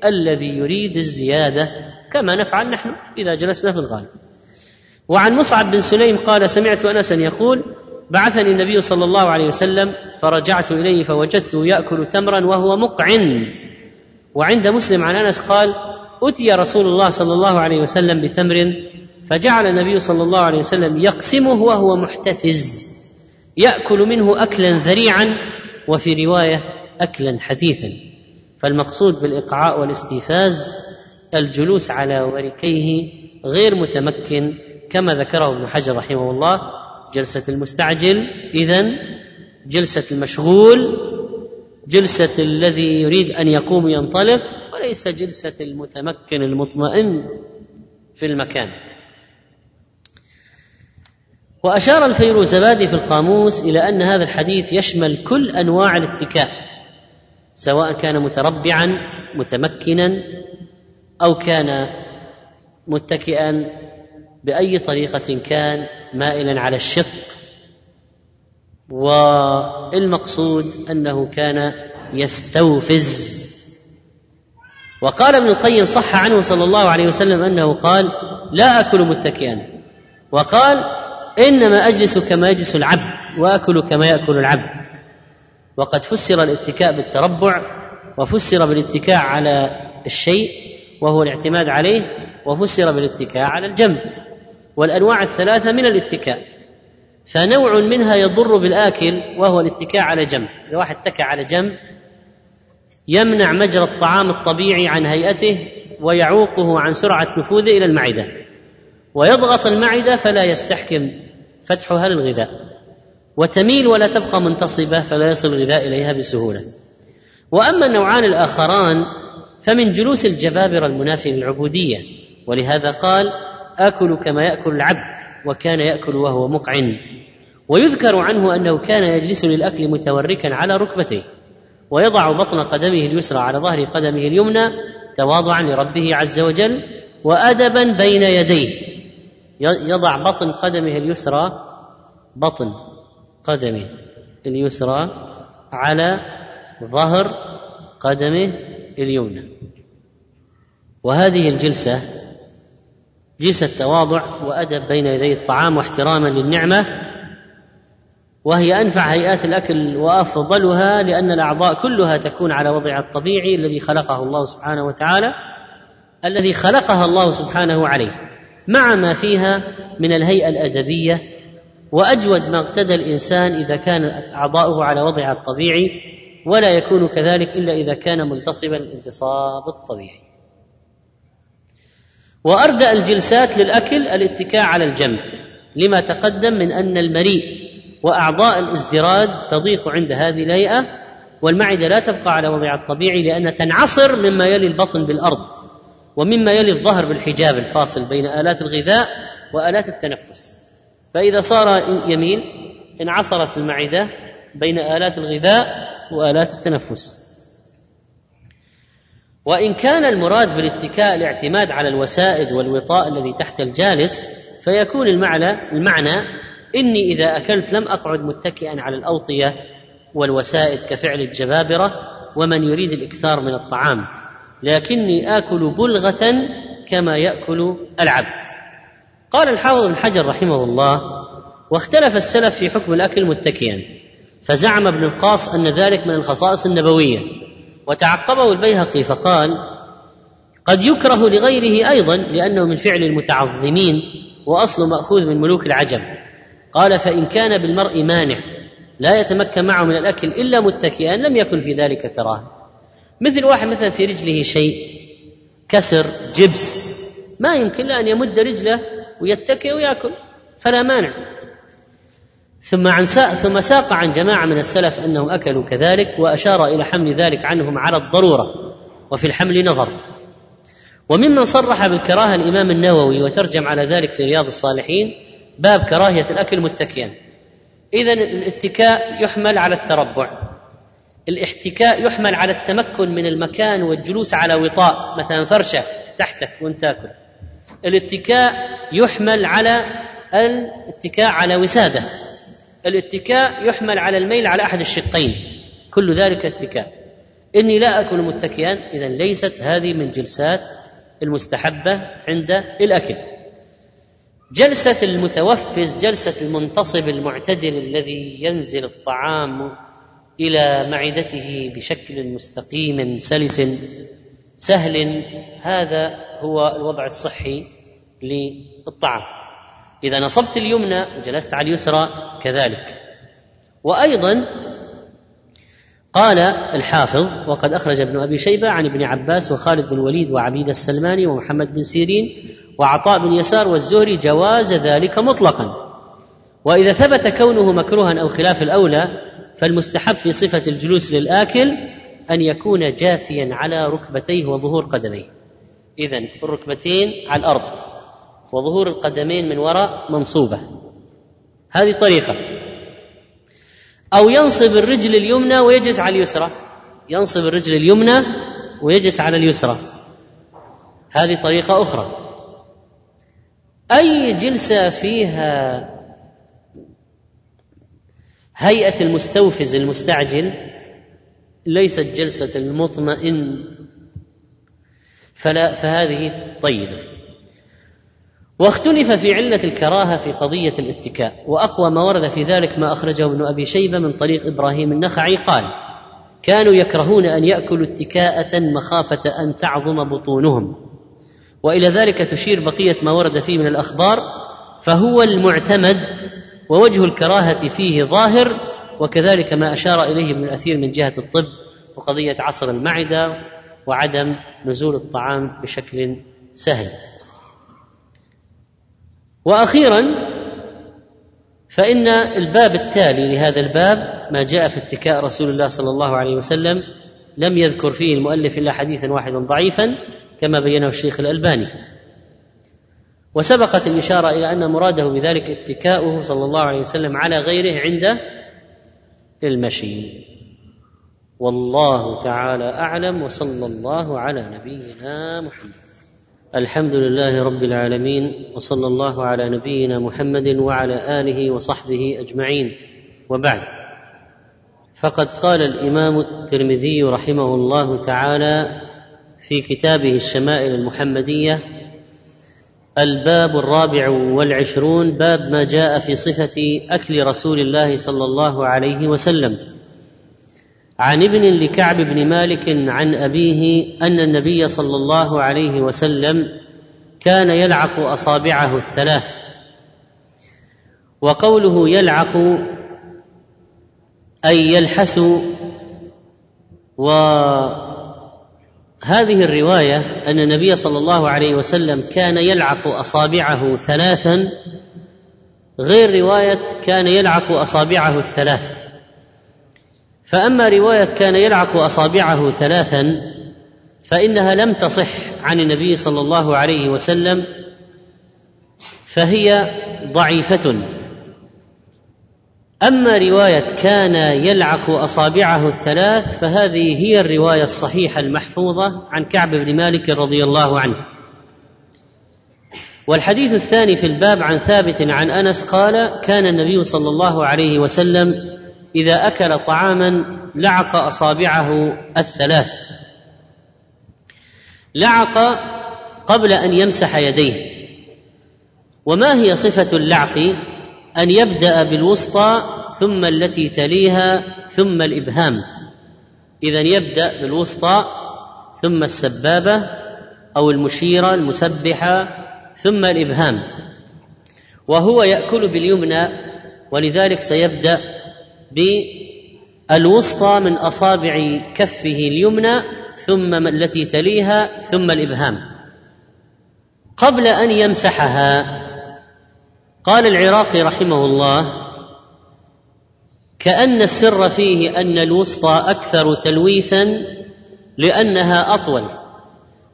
الذي يريد الزيادة كما نفعل نحن إذا جلسنا في الغالب. وعن مصعب بن سليم قال سمعت انسا يقول بعثني النبي صلى الله عليه وسلم فرجعت إليه فوجدته يأكل تمرا وهو مقعن. وعند مسلم عن أنس قال أتي رسول الله صلى الله عليه وسلم بتمر فجعل النبي صلى الله عليه وسلم يقسمه وهو محتفز يأكل منه اكلا ذريعا وفي رواية اكلا حثيثا. فالمقصود بالإقعاء والاستيفاز الجلوس على وركيه غير متمكن كما ذكره ابن حجر رحمه الله جلسة المستعجل اذا جلسة المشغول جلسة الذي يريد أن يقوم ينطلق وليس جلسة المتمكن المطمئن في المكان. وأشار الفيروزبادي في القاموس إلى أن هذا الحديث يشمل كل أنواع الاتكاء سواء كان متربعا متمكنا أو كان متكئا بأي طريقة كان مائلا على الشق. والمقصود أنه كان يستوفز. وقال ابن القيم صح عنه صلى الله عليه وسلم أنه قال لا أكل متكئا وقال إنما أجلس كما يجلس العبد وأكل كما يأكل العبد. وقد فسر الاتكاء بالتربع وفسر بالاتكاء على الشيء وهو الاعتماد عليه وفسر بالاتكاء على الجنب. والأنواع الثلاثة من الاتكاء. فنوع منها يضر بالآكل وهو الاتكاء على جنب. إذا واحد اتكى على جنب يمنع مجرى الطعام الطبيعي عن هيئته ويعوقه عن سرعة نفوذه إلى المعدة. ويضغط المعدة فلا يستحكم فتحها للغذاء. وتميل ولا تبقى منتصبة فلا يصل الغذاء إليها بسهولة. وأما النوعان الآخران فمن جلوس الجبابرة المنافي للعبودية. ولهذا قال اكل كما يأكل العبد وكان يأكل وهو مقعن. ويذكر عنه أنه كان يجلس للأكل متوركا على ركبتيه. ويضع بطن قدمه اليسرى على ظهر قدمه اليمنى تواضعا لربه عز وجل وأدبا بين يديه. يضع بطن قدمه اليسرى بطن قدمه اليسرى على ظهر قدمه اليمنى. وهذه الجلسة جلسة تواضع وأدب بين يدي الطعام واحتراما للنعمة وهي أنفع هيئات الأكل وأفضلها لأن الأعضاء كلها تكون على وضعها الطبيعي الذي خلقه الله سبحانه وتعالى الذي خلقها الله سبحانه عليه. مع ما فيها من الهيئة الأدبية وأجود ما اقتدى الإنسان إذا كانت أعضاؤه على وضعها الطبيعي ولا يكون كذلك إلا إذا كان منتصبا الانتصاب الطبيعي. وأردأ الجلسات للأكل الاتكاء على الجنب لما تقدم من أن المريء وأعضاء الازدراد تضيق عند هذه الهيئة والمعدة لا تبقى على وضعها الطبيعي لانها تنعصر مما يلي البطن بالأرض. ومما يلي الظهر بالحجاب الفاصل بين آلات الغذاء وآلات التنفس. فإذا صار يمين انعصرت المعدة بين آلات الغذاء وآلات التنفس. وإن كان المراد بالاتكاء الاعتماد على الوسائد والوطاء الذي تحت الجالس فيكون المعنى المعنى إني إذا أكلت لم أقعد متكئا على الأوطية والوسائد كفعل الجبابرة ومن يريد الإكثار من الطعام. لكني آكل بلغة كما يأكل العبد. قال الحافظ بن حجر رحمه الله واختلف السلف في حكم الأكل متكئا فزعم ابن القاص أن ذلك من الخصائص النبوية وتعقبه البيهقي فقال قد يكره لغيره أيضا لأنه من فعل المتعظمين وأصل مأخوذ من ملوك العجم. قال فإن كان بالمرء مانع لا يتمكن معه من الأكل إلا متكئا لم يكن في ذلك كراهة. مثل واحد مثلا في رجله شيء كسر جبس ما يمكن له أن يمد رجله ويتكئ ويأكل فلا مانع. ثم عن ساق ثم ساق عن جماعة من السلف أنهم أكلوا كذلك وأشار إلى حمل ذلك عنهم على الضرورة وفي الحمل نظر. وممن صرح بالكراهة الإمام النووي وترجم على ذلك في رياض الصالحين باب كراهية الأكل متكئا. اذا الاتكاء يحمل على التربع. الاحتكاء يحمل على التمكن من المكان والجلوس على وطاء مثلا فرشة تحتك وأنت تأكل. الاتكاء يحمل على الاتكاء على وسادة. الاتكاء يحمل على الميل على أحد الشقين. كل ذلك اتكاء. إني لا أكل متكئا اذا ليست هذه من جلسات المستحبة عند الأكل. جلسة المتوفز جلسة المنتصب المعتدل الذي ينزل الطعام إلى معدته بشكل مستقيم سلس سهل. هذا هو الوضع الصحي للطعام. إذا نصبت اليمنى وجلست على اليسرى كذلك. وأيضا قال الحافظ وقد أخرج ابن أبي شيبة عن ابن عباس وخالد بن الوليد وعبيد السلماني ومحمد بن سيرين وعطاء بن يسار والزهري جواز ذلك مطلقا. وإذا ثبت كونه مكروها أو خلاف الأولى فالمستحب في صفة الجلوس للآكل أن يكون جاثيا على ركبتيه وظهور قدميه. اذا الركبتين على الأرض وظهور القدمين من وراء منصوبة. هذه طريقة. أو ينصب الرجل اليمنى ويجلس على اليسرى. ينصب الرجل اليمنى ويجلس على اليسرى. هذه طريقة أخرى. أي جلسة فيها هيئة المستوفز المستعجل ليست جلسة المطمئن. فلا فهذه طيبة. واختلف في علة الكراهة في قضية الاتكاء وأقوى ما ورد في ذلك ما أخرجه ابن أبي شيبة من طريق إبراهيم النخعي. قال كانوا يكرهون أن يأكلوا اتكاءة مخافة أن تعظم بطونهم. وإلى ذلك تشير بقية ما ورد فيه من الأخبار فهو المعتمد ووجه الكراهة فيه ظاهر وكذلك ما أشار إليه ابن الأثير من جهة الطب وقضية عصر المعدة وعدم نزول الطعام بشكل سهل. وأخيرا فإن الباب التالي لهذا الباب ما جاء في اتكاء رسول الله صلى الله عليه وسلم لم يذكر فيه المؤلف إلا حديثا واحدا ضعيفا كما بينه الشيخ الألباني. وسبقت الإشارة إلى أن مراده بذلك اتكاؤه صلى الله عليه وسلم على غيره عند المشي. والله تعالى أعلم وصلى الله على نبينا محمد. الحمد لله رب العالمين وصلى الله على نبينا محمد وعلى آله وصحبه أجمعين. وبعد فقد قال الإمام الترمذي رحمه الله تعالى في كتابه الشمائل المحمدية الباب الرابع والعشرون باب ما جاء في صفة أكل رسول الله صلى الله عليه وسلم. عن ابن لكعب بن مالك عن أبيه أن النبي صلى الله عليه وسلم كان يلعق أصابعه الثلاث. وقوله يلعق أي يلحس وهذه الرواية أن النبي صلى الله عليه وسلم كان يلعق أصابعه ثلاثا غير رواية كان يلعق أصابعه الثلاث. فأما رواية كان يلعق أصابعه ثلاثا فإنها لم تصح عن النبي صلى الله عليه وسلم فهي ضعيفة. أما رواية كان يلعق أصابعه الثلاث فهذه هي الرواية الصحيحة المحفوظة عن كعب بن مالك رضي الله عنه. والحديث الثاني في الباب عن ثابت عن أنس قال كان النبي صلى الله عليه وسلم إذا أكل طعاما لعق أصابعه الثلاث. لعق قبل أن يمسح يديه. وما هي صفة اللعق؟ أن يبدأ بالوسطى ثم التي تليها ثم الإبهام. اذا يبدأ بالوسطى ثم السبابة أو المشيرة المسبحة ثم الإبهام. وهو يأكل باليمنى ولذلك سيبدأ بالوسطى من أصابع كفه اليمنى ثم التي تليها ثم الإبهام. قبل أن يمسحها قال العراقي رحمه الله كأن السر فيه أن الوسطى أكثر تلويثا لأنها أطول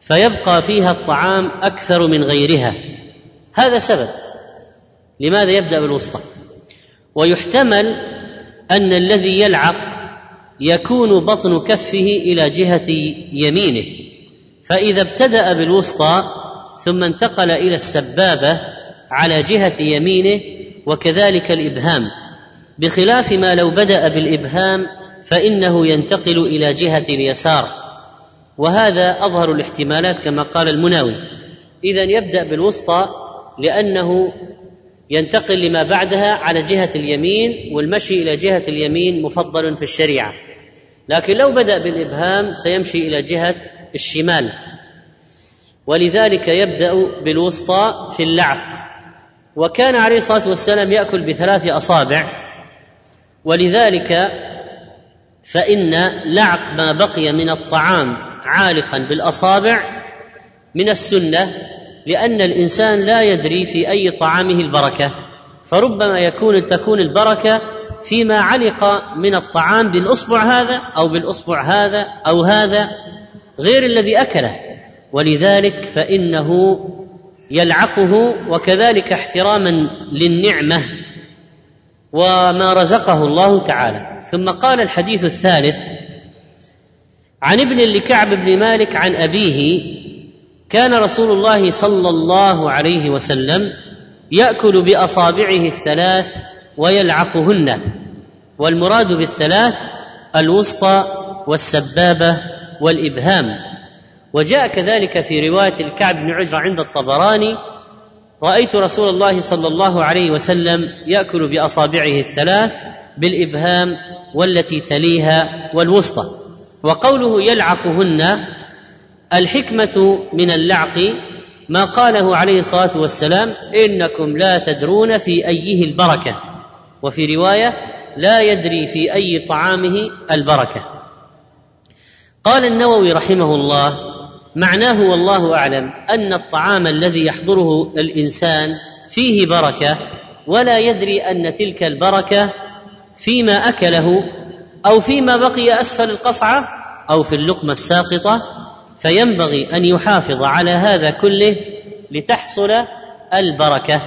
فيبقى فيها الطعام أكثر من غيرها. هذا سبب لماذا يبدأ بالوسطى. ويحتمل أن الذي يلعق يكون بطن كفه إلى جهة يمينه فإذا ابتدأ بالوسطى ثم انتقل إلى السبابة على جهة يمينه وكذلك الإبهام. بخلاف ما لو بدأ بالإبهام فإنه ينتقل إلى جهة اليسار وهذا أظهر الاحتمالات كما قال المناوي. اذا يبدأ بالوسطى لأنه ينتقل لما بعدها على جهة اليمين والمشي إلى جهة اليمين مفضل في الشريعة. لكن لو بدأ بالإبهام سيمشي إلى جهة الشمال. ولذلك يبدأ بالوسطى في اللعق. وكان عليه الصلاة والسلام يأكل بثلاث أصابع. ولذلك فإن لعق ما بقي من الطعام عالقا بالأصابع من السنة لأن الإنسان لا يدري في أي طعامه البركة. فربما يكون تكون البركة فيما علق من الطعام بالأصبع هذا أو بالأصبع هذا أو هذا غير الذي أكله. ولذلك فإنه يلعقه وكذلك احتراما للنعمة وما رزقه الله تعالى. ثم قال الحديث الثالث عن ابن لكعب بن مالك عن أبيه كان رسول الله صلى الله عليه وسلم يأكل بأصابعه الثلاث ويلعقهن والمراد بالثلاث الوسطى والسبابة والإبهام. وجاء كذلك في رواية الكعب بن عجرة عند الطبراني رأيت رسول الله صلى الله عليه وسلم يأكل بأصابعه الثلاث بالإبهام والتي تليها والوسطى وقوله يلعقهن الحكمة من اللعق ما قاله عليه الصلاة والسلام إنكم لا تدرون في أيه البركة وفي رواية لا يدري في أي طعامه البركة. قال النووي رحمه الله معناه والله أعلم أن الطعام الذي يحضره الإنسان فيه بركة ولا يدري أن تلك البركة فيما أكله أو فيما بقي أسفل القصعة أو في اللقمة الساقطة فينبغي أن يحافظ على هذا كله لتحصل البركة.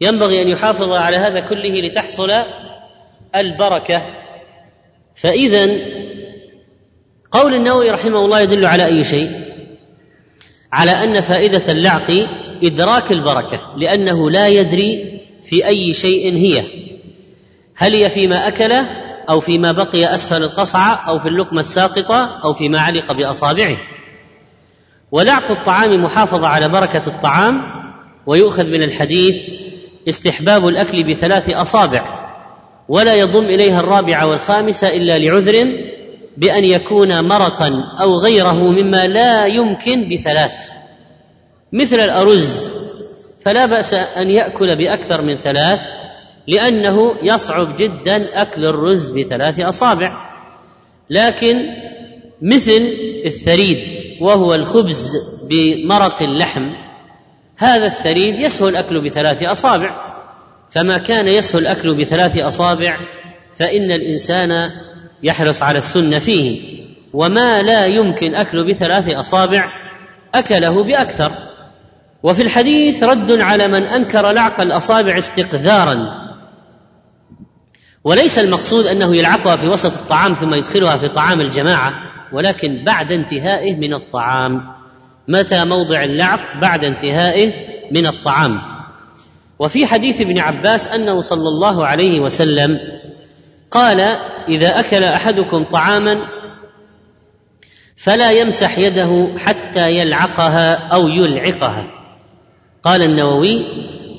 ينبغي أن يحافظ على هذا كله لتحصل البركة. فاذا قول النووي رحمه الله يدل على أي شيء؟ على أن فائدة اللعق إدراك البركة لأنه لا يدري في أي شيء هي. هل هي فيما اكله أو فيما بقي أسفل القصعه أو في اللقمة الساقطة أو فيما علق بأصابعه؟ ولعق الطعام محافظه على بركة الطعام ويؤخذ من الحديث استحباب الأكل بثلاث أصابع ولا يضم إليها الرابعه والخامسه إلا لعذر بأن يكون مرقا أو غيره مما لا يمكن بثلاث. مثل الأرز فلا بأس أن يأكل بأكثر من ثلاث لأنه يصعب جدا أكل الرز بثلاث أصابع. لكن مثل الثريد وهو الخبز بمرق اللحم هذا الثريد يسهل الأكل بثلاث أصابع. فما كان يسهل الأكل بثلاث أصابع فإن الإنسان يحرص على السنة فيه وما لا يمكن اكله بثلاث أصابع أكله بأكثر. وفي الحديث رد على من أنكر لعق الأصابع استقذارا. وليس المقصود أنه يلعقها في وسط الطعام ثم يدخلها في طعام الجماعة ولكن بعد انتهائه من الطعام. متى موضع اللعق بعد انتهائه من الطعام؟ وفي حديث ابن عباس أنه صلى الله عليه وسلم قال إذا أكل أحدكم طعاما فلا يمسح يده حتى يلعقها أو يلعقها. قال النووي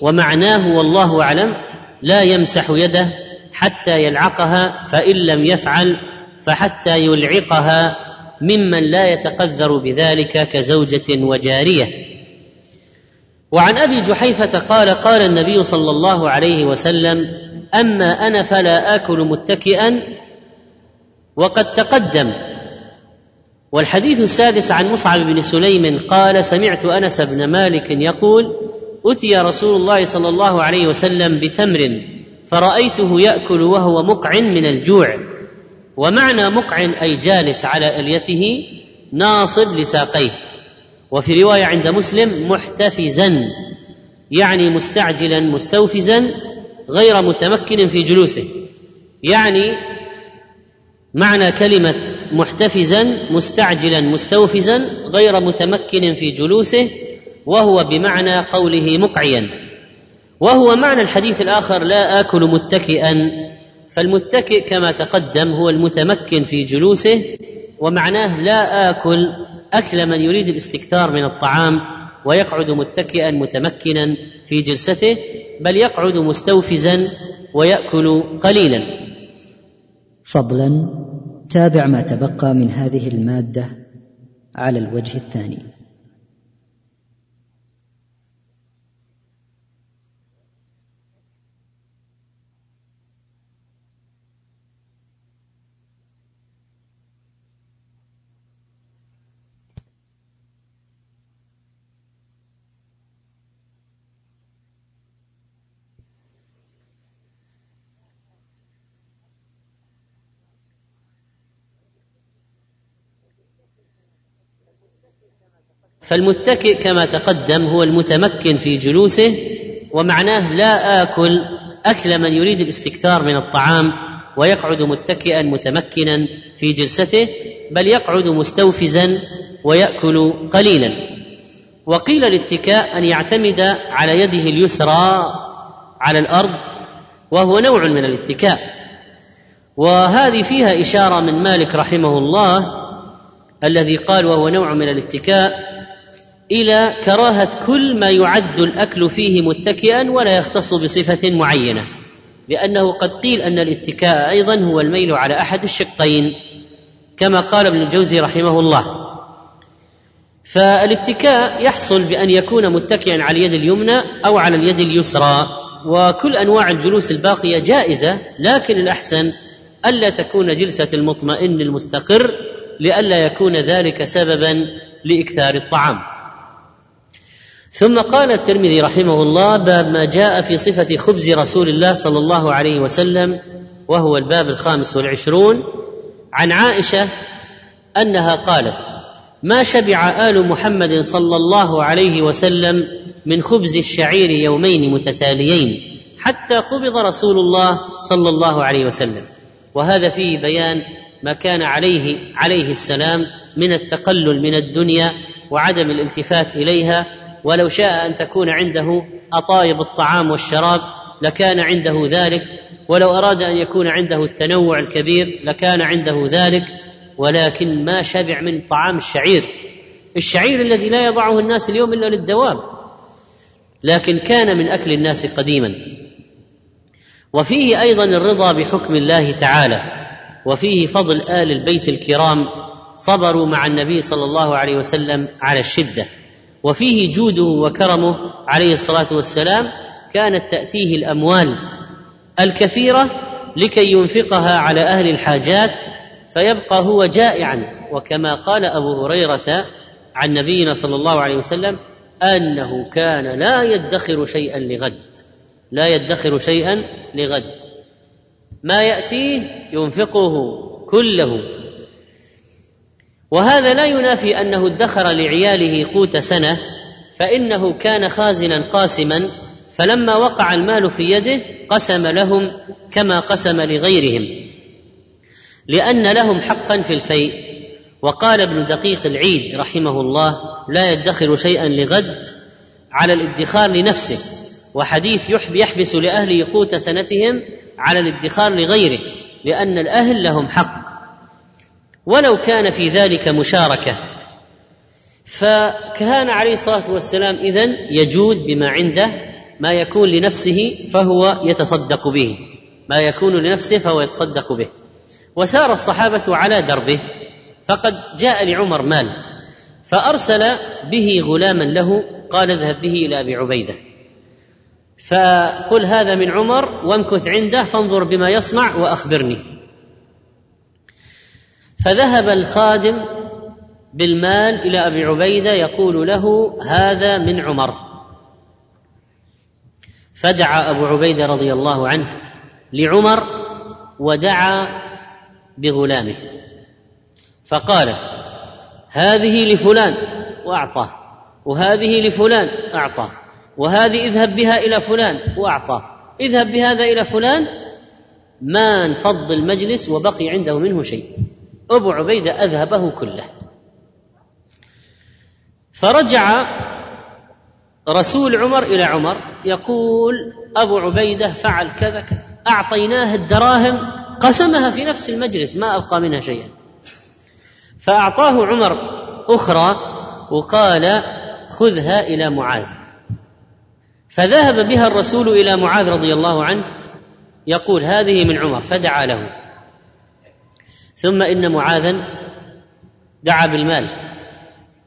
ومعناه والله أعلم لا يمسح يده حتى يلعقها فإن لم يفعل فحتى يلعقها ممن لا يتقذر بذلك كزوجة وجارية. وعن أبي جحيفة قال قال النبي صلى الله عليه وسلم أما أنا فلا آكل متكئا وقد تقدم. والحديث السادس عن مصعب بن سليم قال سمعت أنس بن مالك يقول أتي رسول الله صلى الله عليه وسلم بتمر فرأيته يأكل وهو مقع من الجوع ومعنى مقع أي جالس على إليته ناصب لساقيه. وفي رواية عند مسلم محتفزا يعني مستعجلا مستوفزا غير متمكن في جلوسه. يعني معنى كلمة محتفزا مستعجلا مستوفزا غير متمكن في جلوسه وهو بمعنى قوله مقعيا. وهو معنى الحديث الآخر لا آكل متكئا. فالمتكئ كما تقدم هو المتمكن في جلوسه ومعناه لا آكل أكل من يريد الاستكثار من الطعام ويقعد متكئا متمكنا في جلسته. بل يقعد مستوفزا ويأكل قليلا. فضلا تابع ما تبقى من هذه المادة على الوجه الثاني. فالمتكئ كما تقدم هو المتمكن في جلوسه ومعناه لا آكل أكل من يريد الاستكثار من الطعام ويقعد متكئا متمكنا في جلسته بل يقعد مستوفزا ويأكل قليلا. وقيل الاتكاء أن يعتمد على يده اليسرى على الأرض وهو نوع من الاتكاء. وهذه فيها إشارة من مالك رحمه الله الذي قال وهو نوع من الاتكاء إلى كراهة كل ما يعد الأكل فيه متكئا ولا يختص بصفة معينة لأنه قد قيل أن الاتكاء أيضا هو الميل على أحد الشقين كما قال ابن الجوزي رحمه الله. فالاتكاء يحصل بأن يكون متكئا على اليد اليمنى أو على اليد اليسرى وكل أنواع الجلوس الباقية جائزة لكن الأحسن ألا تكون جلسة المطمئن المستقر لئلا يكون ذلك سببا لإكثار الطعام. ثم قال الترمذي رحمه الله باب ما جاء في صفة خبز رسول الله صلى الله عليه وسلم وهو الباب الخامس والعشرون عن عائشة أنها قالت ما شبع آل محمد صلى الله عليه وسلم من خبز الشعير يومين متتاليين حتى قبض رسول الله صلى الله عليه وسلم. وهذا فيه بيان ما كان عليه عليه السلام من التقلل من الدنيا وعدم الالتفات إليها ولو شاء أن تكون عنده أطايب الطعام والشراب لكان عنده ذلك ولو أراد أن يكون عنده التنوع الكبير لكان عنده ذلك ولكن ما شبع من طعام الشعير. الشعير الذي لا يضعه الناس اليوم إلا للدواب لكن كان من أكل الناس قديما. وفيه أيضا الرضا بحكم الله تعالى. وفيه فضل آل البيت الكرام صبروا مع النبي صلى الله عليه وسلم على الشدة. وفيه جوده وكرمه عليه الصلاة والسلام كانت تأتيه الأموال الكثيرة لكي ينفقها على أهل الحاجات فيبقى هو جائعا. وكما قال أبو هريرة عن نبينا صلى الله عليه وسلم أنه كان لا يدخر شيئا لغد. لا يدخر شيئا لغد. ما يأتيه ينفقه كله. وهذا لا ينافي أنه ادخر لعياله قوت سنة فإنه كان خازنا قاسما فلما وقع المال في يده قسم لهم كما قسم لغيرهم لأن لهم حقا في الفيء. وقال ابن دقيق العيد رحمه الله لا يدخر شيئا لغد على الادخار لنفسه. وحديث يحبس لاهله قوت سنتهم على الادخار لغيره لأن الأهل لهم حق. ولو كان في ذلك مشاركة فكان عليه الصلاة والسلام اذن يجود بما عنده ما يكون لنفسه فهو يتصدق به ما يكون لنفسه فهو يتصدق به. وسار الصحابة على دربه فقد جاء لعمر مال فأرسل به غلاما له قال اذهب به إلى أبي عبيدة. فقل هذا من عمر وامكث عنده فانظر بما يصنع وأخبرني. فذهب الخادم بالمال إلى أبي عبيدة يقول له هذا من عمر. فدعا أبو عبيدة رضي الله عنه لعمر ودعا بغلامه. فقال هذه لفلان وأعطاه وهذه لفلان أعطاه. وهذه اذهب بها إلى فلان وأعطاه. اذهب بهذا إلى فلان ما انفض المجلس وبقي عنده منه شيء. أبو عبيدة أذهبه كله. فرجع رسول عمر إلى عمر يقول أبو عبيدة فعل كذا كذا. أعطيناه الدراهم قسمها في نفس المجلس ما أبقى منها شيئا. فأعطاه عمر أخرى وقال خذها إلى معاذ. فذهب بها الرسول إلى معاذ رضي الله عنه يقول هذه من عمر فدعا له. ثم إن معاذا دعا بالمال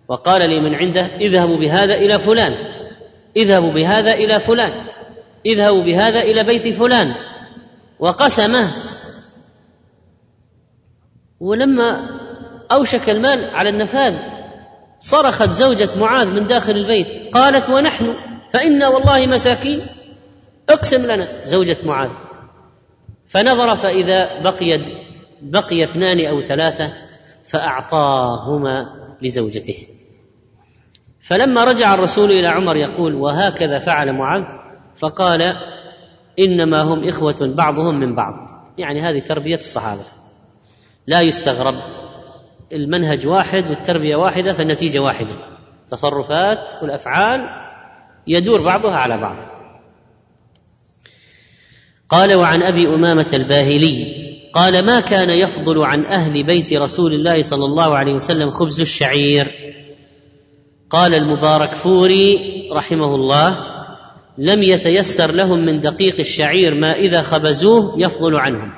وقال لمن عنده اذهبوا بهذا إلى فلان اذهبوا بهذا إلى فلان اذهبوا بهذا إلى بيت فلان. وقسمه. ولما أوشك المال على النفاذ صرخت زوجة معاذ من داخل البيت قالت ونحن؟ فإنا والله مساكين. اقسم لنا زوجة معاذ. فنظر فإذا بقي بقي اثنان أو ثلاثة فأعطاهما لزوجته. فلما رجع الرسول إلى عمر يقول وهكذا فعل معاذ؟ فقال إنما هم إخوة بعضهم من بعض. يعني هذه تربية الصحابة. لا يستغرب. المنهج واحد والتربية واحدة فالنتيجة واحدة. تصرفات والأفعال يدور بعضها على بعض. قال وعن أبي أمامة الباهلي قال ما كان يفضل عن أهل بيت رسول الله صلى الله عليه وسلم خبز الشعير؟ قال المبارك فوري رحمه الله لم يتيسر لهم من دقيق الشعير ما إذا خبزوه يفضل عنهم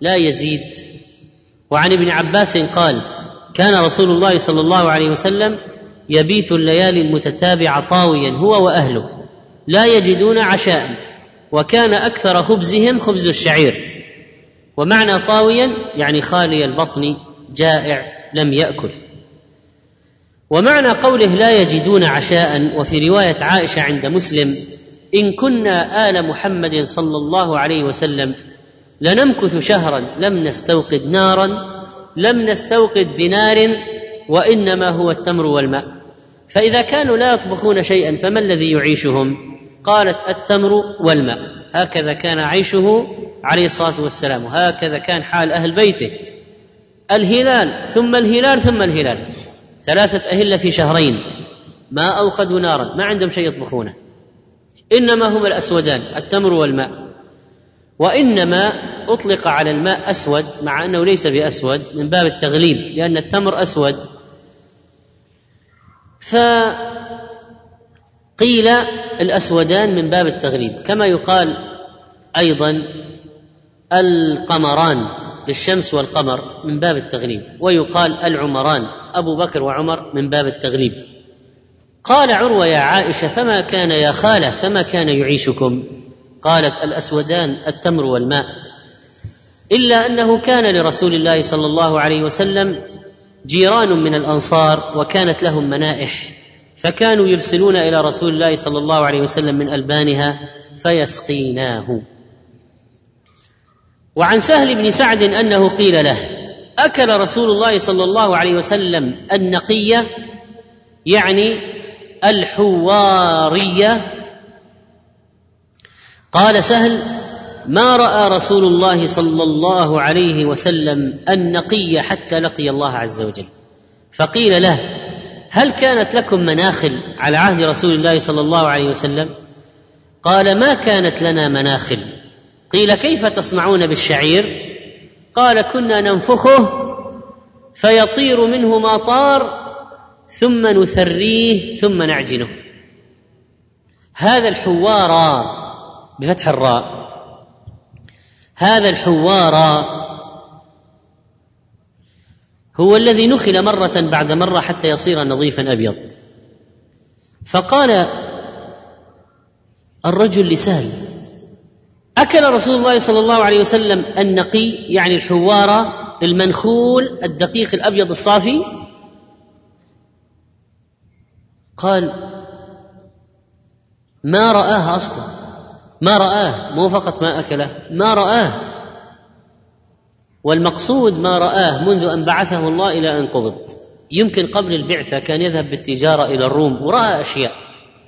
لا يزيد. وعن ابن عباس قال كان رسول الله صلى الله عليه وسلم يبيت الليالي المتتابعة طاويا هو وأهله لا يجدون عشاء وكان أكثر خبزهم خبز الشعير. ومعنى طاويا يعني خالي البطن جائع لم يأكل. ومعنى قوله لا يجدون عشاء وفي رواية عائشة عند مسلم إن كنا آل محمد صلى الله عليه وسلم لنمكث شهرا لم نستوقد نارا لم نستوقد بنار وإنما هو التمر والماء. فإذا كانوا لا يطبخون شيئا فما الذي يعيشهم؟ قالت التمر والماء. هكذا كان عيشه عليه الصلاة والسلام وهكذا كان حال أهل بيته. الهلال ثم الهلال ثم الهلال. ثلاثة اهله في شهرين. ما اوقدوا نارا ما عندهم شيء يطبخونه. إنما هما الأسودان التمر والماء. وإنما أطلق على الماء أسود مع أنه ليس بأسود من باب التغليب لأن التمر أسود. فقيل الأسودان من باب التغليب كما يقال أيضا القمران للشمس والقمر من باب التغليب ويقال العمران أبو بكر وعمر من باب التغليب. قال عروة يا عائشة فما كان يا خالة فما كان يعيشكم؟ قالت الأسودان التمر والماء إلا أنه كان لرسول الله صلى الله عليه وسلم جيران من الأنصار وكانت لهم منائح فكانوا يرسلون إلى رسول الله صلى الله عليه وسلم من ألبانها فيسقيناه. وعن سهل بن سعد أنه قيل له أكل رسول الله صلى الله عليه وسلم النقية يعني الحوارية؟ قال سهل ما رأى رسول الله صلى الله عليه وسلم النقي حتى لقي الله عز وجل. فقيل له هل كانت لكم مناخل على عهد رسول الله صلى الله عليه وسلم؟ قال ما كانت لنا مناخل. قيل كيف تصنعون بالشعير؟ قال كنا ننفخه فيطير منه ما طار ثم نثريه ثم نعجنه. هذا الحوار بفتح الراء. هذا الحوار هو الذي نخل مرة بعد مرة حتى يصير نظيفا أبيض. فقال الرجل لسهل أكل رسول الله صلى الله عليه وسلم النقي يعني الحوار المنخول الدقيق الأبيض الصافي؟ قال ما رآها أصلا. ما رآه مو فقط ما أكله ما رآه. والمقصود ما رآه منذ أن بعثه الله إلى أن قبض. يمكن قبل البعثة كان يذهب بالتجارة إلى الروم ورأى أشياء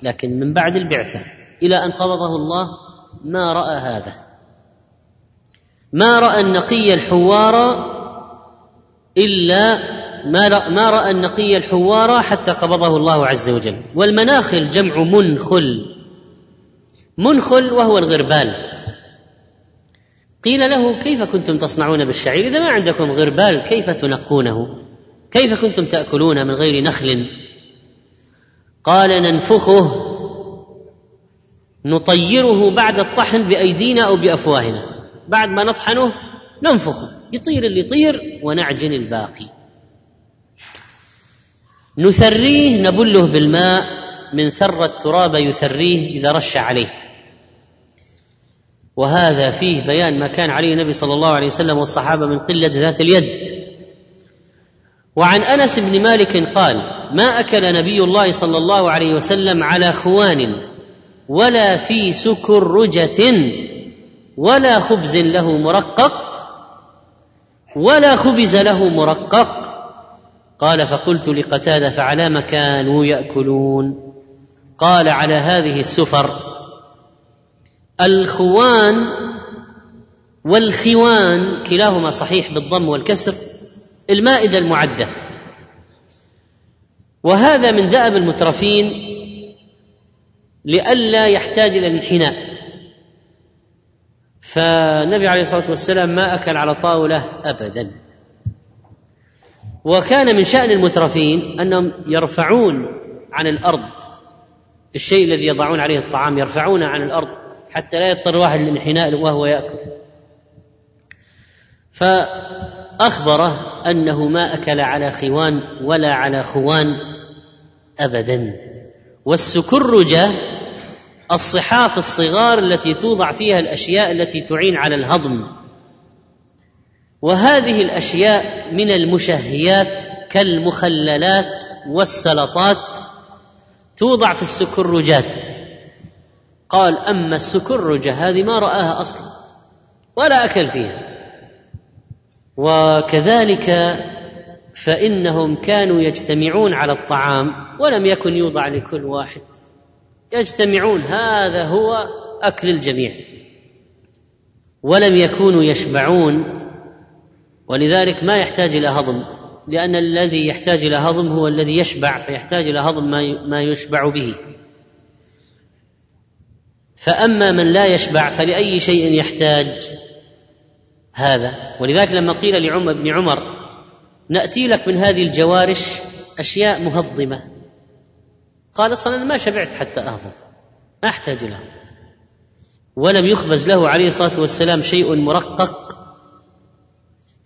لكن من بعد البعثة إلى أن قبضه الله ما رأى هذا. ما رأى النقي الحوار إلا ما ما رأى النقي الحوار حتى قبضه الله عز وجل. والمناخل جمع منخل. منخل وهو الغربال قيل له كيف كنتم تصنعون بالشعير؟ إذا ما عندكم غربال كيف تنقونه؟ كيف كنتم تأكلون من غير نخل؟ قال ننفخه نطيره بعد الطحن بأيدينا أو بأفواهنا. بعد ما نطحنه ننفخه. يطير اللي يطير ونعجن الباقي. نثريه نبله بالماء من ثر التراب يثريه إذا رش عليه. وهذا فيه بيان ما كان عليه النبي صلى الله عليه وسلم والصحابة من قلة ذات اليد. وعن أنس بن مالك قال ما أكل نبي الله صلى الله عليه وسلم على خوان ولا في سكرجه ولا خبز له مرقق ولا خبز له مرقق. قال فقلت لقتادة فعلى ما كانوا يأكلون. قال على هذه السفر. الخوان والخوان كلاهما صحيح بالضم والكسر المائدة المعدة. وهذا من دأب المترفين لئلا يحتاج إلى الانحناء. فالنبي عليه الصلاة والسلام ما أكل على طاولة ابدا. وكان من شأن المترفين أنهم يرفعون عن الأرض. الشيء الذي يضعون عليه الطعام يرفعونه عن الأرض. حتى لا يضطر واحد للانحناء وهو يأكل. فاخبره أنه ما أكل على خوان ولا على خوان ابدا. والسكرجة الصحاف الصغار التي توضع فيها الأشياء التي تعين على الهضم. وهذه الأشياء من المشهيات كالمخللات والسلطات توضع في السكرجات. قال أما السكرجه هذه ما رآها أصلا ولا أكل فيها. وكذلك فإنهم كانوا يجتمعون على الطعام ولم يكن يوضع لكل واحد. يجتمعون هذا هو أكل الجميع. ولم يكونوا يشبعون ولذلك ما يحتاج إلى هضم لأن الذي يحتاج إلى هضم هو الذي يشبع فيحتاج إلى هضم ما يشبع به. فأما من لا يشبع فلأي شيء يحتاج. هذا. ولذلك لما قيل لعمر بن عمر نأتي لك من هذه الجوارش أشياء مهضمة. قال أصلا ما شبعت حتى أهضم ما أحتاج له ولم يخبز له عليه الصلاة والسلام شيء مرقق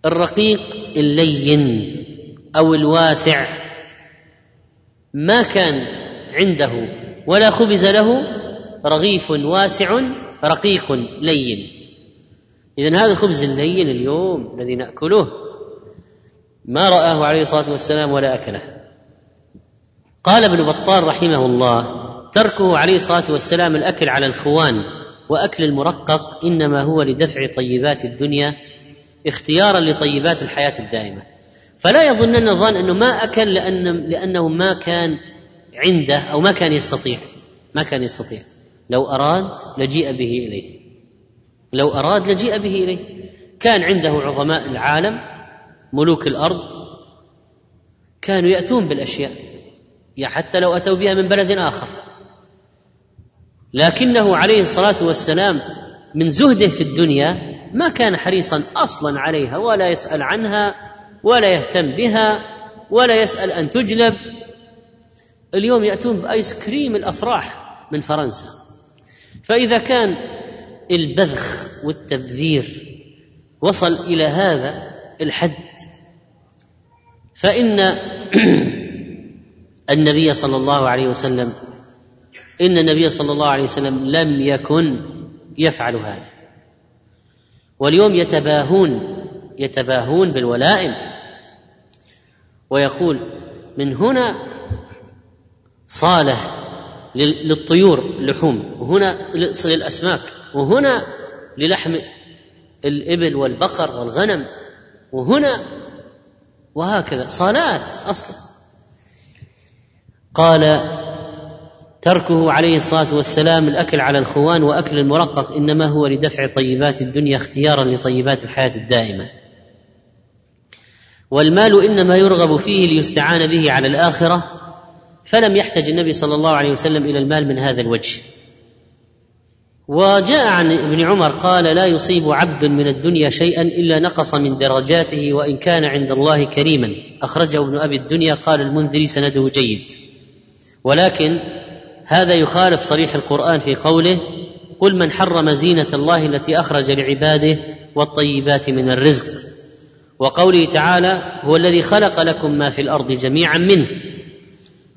الرقيق اللين أو الواسع. ما كان عنده ولا خبز له رغيف واسع رقيق لين. إذا هذا الخبز اللين اليوم الذي نأكله. ما رآه عليه الصلاة والسلام ولا أكله. قال ابن بطال رحمه الله تركه عليه الصلاة والسلام الأكل على الخوان وأكل المرقق إنما هو لدفع طيبات الدنيا اختيارا لطيبات الحياة الدائمة. فلا يظنن ظن أنه ما أكل لأن لأنه ما كان عنده أو ما كان يستطيع. ما كان يستطيع. لو أراد لجيء به إليه. لو أراد لجيء به إليه. كان عنده عظماء العالم ملوك الأرض كانوا يأتون بالأشياء. يا حتى لو أتوا بها من بلد آخر. لكنه عليه الصلاة والسلام من زهده في الدنيا ما كان حريصا أصلا عليها ولا يسأل عنها ولا يهتم بها ولا يسأل أن تجلب. اليوم يأتون بآيس كريم الأفراح من فرنسا. فإذا كان البذخ والتبذير وصل إلى هذا الحد فإن النبي صلى الله عليه وسلم إن النبي صلى الله عليه وسلم لم يكن يفعل هذا. واليوم يتباهون يتباهون بالولائم ويقول من هنا صالح للطيور اللحوم وهنا للأسماك وهنا للحم الإبل والبقر والغنم وهنا وهكذا صالات أصلا. قال تركه عليه الصلاة والسلام الأكل على الخوان وأكل المرقق إنما هو لدفع طيبات الدنيا اختيارا لطيبات الحياة الدائمة. والمال إنما يرغب فيه ليستعان به على الآخرة فلم يحتج النبي صلى الله عليه وسلم إلى المال من هذا الوجه. وجاء عن ابن عمر قال لا يصيب عبد من الدنيا شيئا إلا نقص من درجاته وإن كان عند الله كريما. أخرجه ابن أبي الدنيا قال المنذري سنده جيد. ولكن هذا يخالف صريح القرآن في قوله قل من حرم زينة الله التي أخرج لعباده والطيبات من الرزق. وقوله تعالى هو الذي خلق لكم ما في الأرض جميعا منه.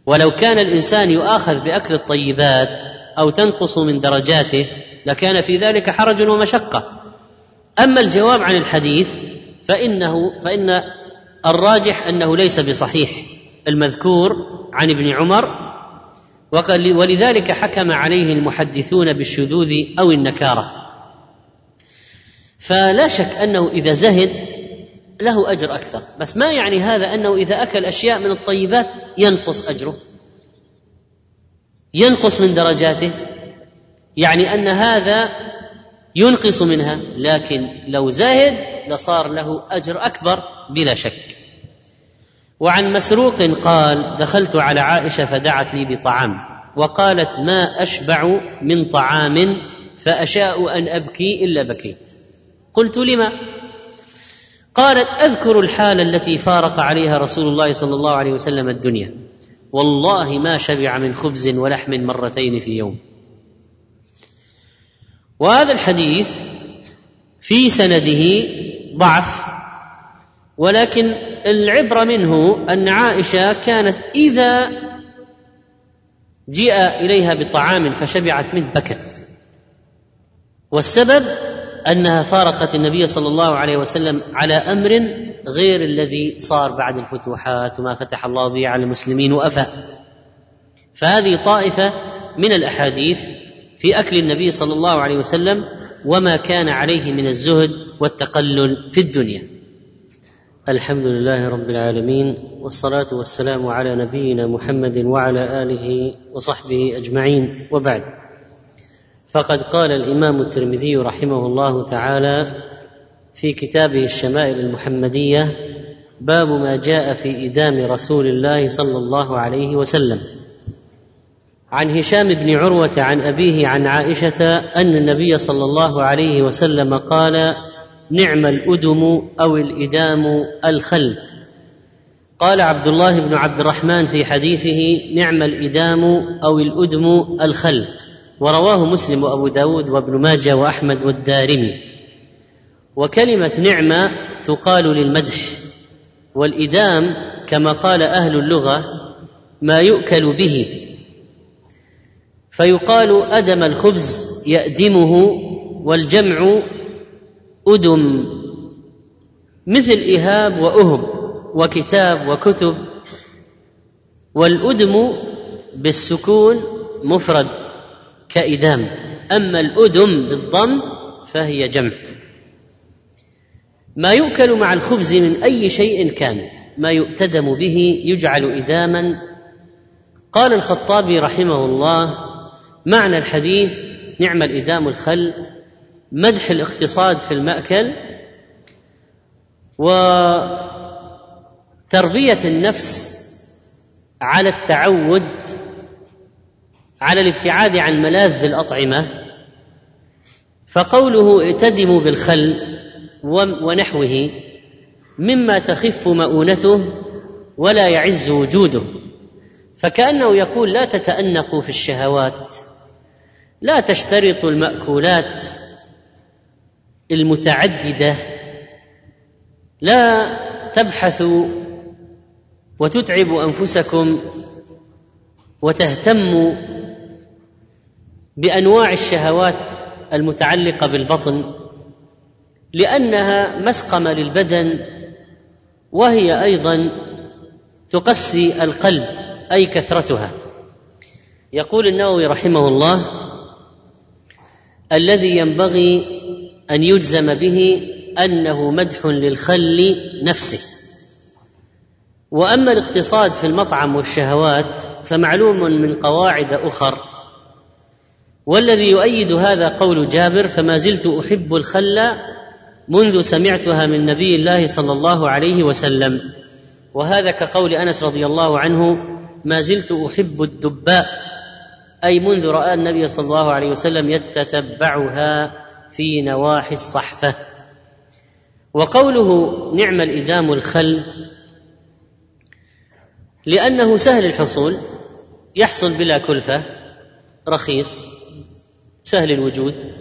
ولو كان الإنسان يؤاخذ بأكل الطيبات أو تنقص من درجاته لكان في ذلك حرج ومشقة. أما الجواب عن الحديث فإنه فإن الراجح أنه ليس بصحيح. المذكور عن ابن عمر ولذلك حكم عليه المحدثون بالشذوذ أو النكارة. فلا شك أنه إذا زهد له أجر أكثر. بس ما يعني هذا أنه إذا أكل أشياء من الطيبات ينقص أجره. ينقص من درجاته. يعني أن هذا ينقص منها. لكن لو زاهد لصار له أجر أكبر بلا شك. وعن مسروق قال دخلت على عائشة فدعت لي بطعام وقالت ما أشبع من طعام فأشاء أن أبكي إلا بكيت قلت لما؟ قالت أذكر الحال التي فارق عليها رسول الله صلى الله عليه وسلم الدنيا. والله ما شبع من خبز ولحم مرتين في يوم. وهذا الحديث في سنده ضعف ولكن العبرة منه أن عائشة كانت إذا جيء إليها بطعام فشبعت منه بكت. والسبب أنها فارقت النبي صلى الله عليه وسلم على أمر غير الذي صار بعد الفتوحات وما فتح الله به على المسلمين وأفى. فهذه طائفة من الأحاديث في أكل النبي صلى الله عليه وسلم وما كان عليه من الزهد والتقلل في الدنيا. الحمد لله رب العالمين والصلاة والسلام على نبينا محمد وعلى آله وصحبه أجمعين. وبعد. فقد قال الإمام الترمذي رحمه الله تعالى في كتابه الشمائل المحمدية باب ما جاء في إدام رسول الله صلى الله عليه وسلم. عن هشام بن عروة عن أبيه عن عائشة أن النبي صلى الله عليه وسلم قال نعم الأدم أو الإدام الخل قال عبد الله بن عبد الرحمن في حديثه نعم الإدام أو الأدم الخل ورواه مسلم وأبو داود وابن ماجه وأحمد والدارمي. وكلمة نعمة تقال للمدح والإدام كما قال أهل اللغة ما يؤكل به. فيقال أدم الخبز يأدمه والجمع أدم. مثل إهاب وأهب وكتاب وكتب. والأدم بالسكون مفرد. كإدام أما الأدم بالضم فهي جمع. ما يؤكل مع الخبز من أي شيء كان ما يؤتدم به يجعل إداما قال الخطابي رحمه الله معنى الحديث نعم الإدام الخل مدح الاقتصاد في المأكل وتربية النفس على التعود على الابتعاد عن ملاذ الأطعمة فقوله ائتدموا بالخل ونحوه مما تخف مؤونته ولا يعز وجوده فكأنه يقول لا تتأنقوا في الشهوات لا تشترطوا المأكولات المتعددة لا تبحثوا وتتعبوا أنفسكم وتهتموا بأنواع الشهوات المتعلقة بالبطن لأنها مسقمة للبدن وهي أيضا تقسي القلب أي كثرتها. يقول النووي رحمه الله الذي ينبغي أن يجزم به أنه مدح للخل نفسه. وأما الاقتصاد في المطعم والشهوات فمعلوم من قواعد أخر والذي يؤيد هذا قول جابر فما زلت أحب الخل منذ سمعتها من نبي الله صلى الله عليه وسلم. وهذا كقول أنس رضي الله عنه ما زلت أحب الدباء أي منذ رأى النبي صلى الله عليه وسلم يتتبعها في نواحي الصحفة. وقوله نعم الإدام الخل لأنه سهل الحصول يحصل بلا كلفة رخيص. سهل الوجود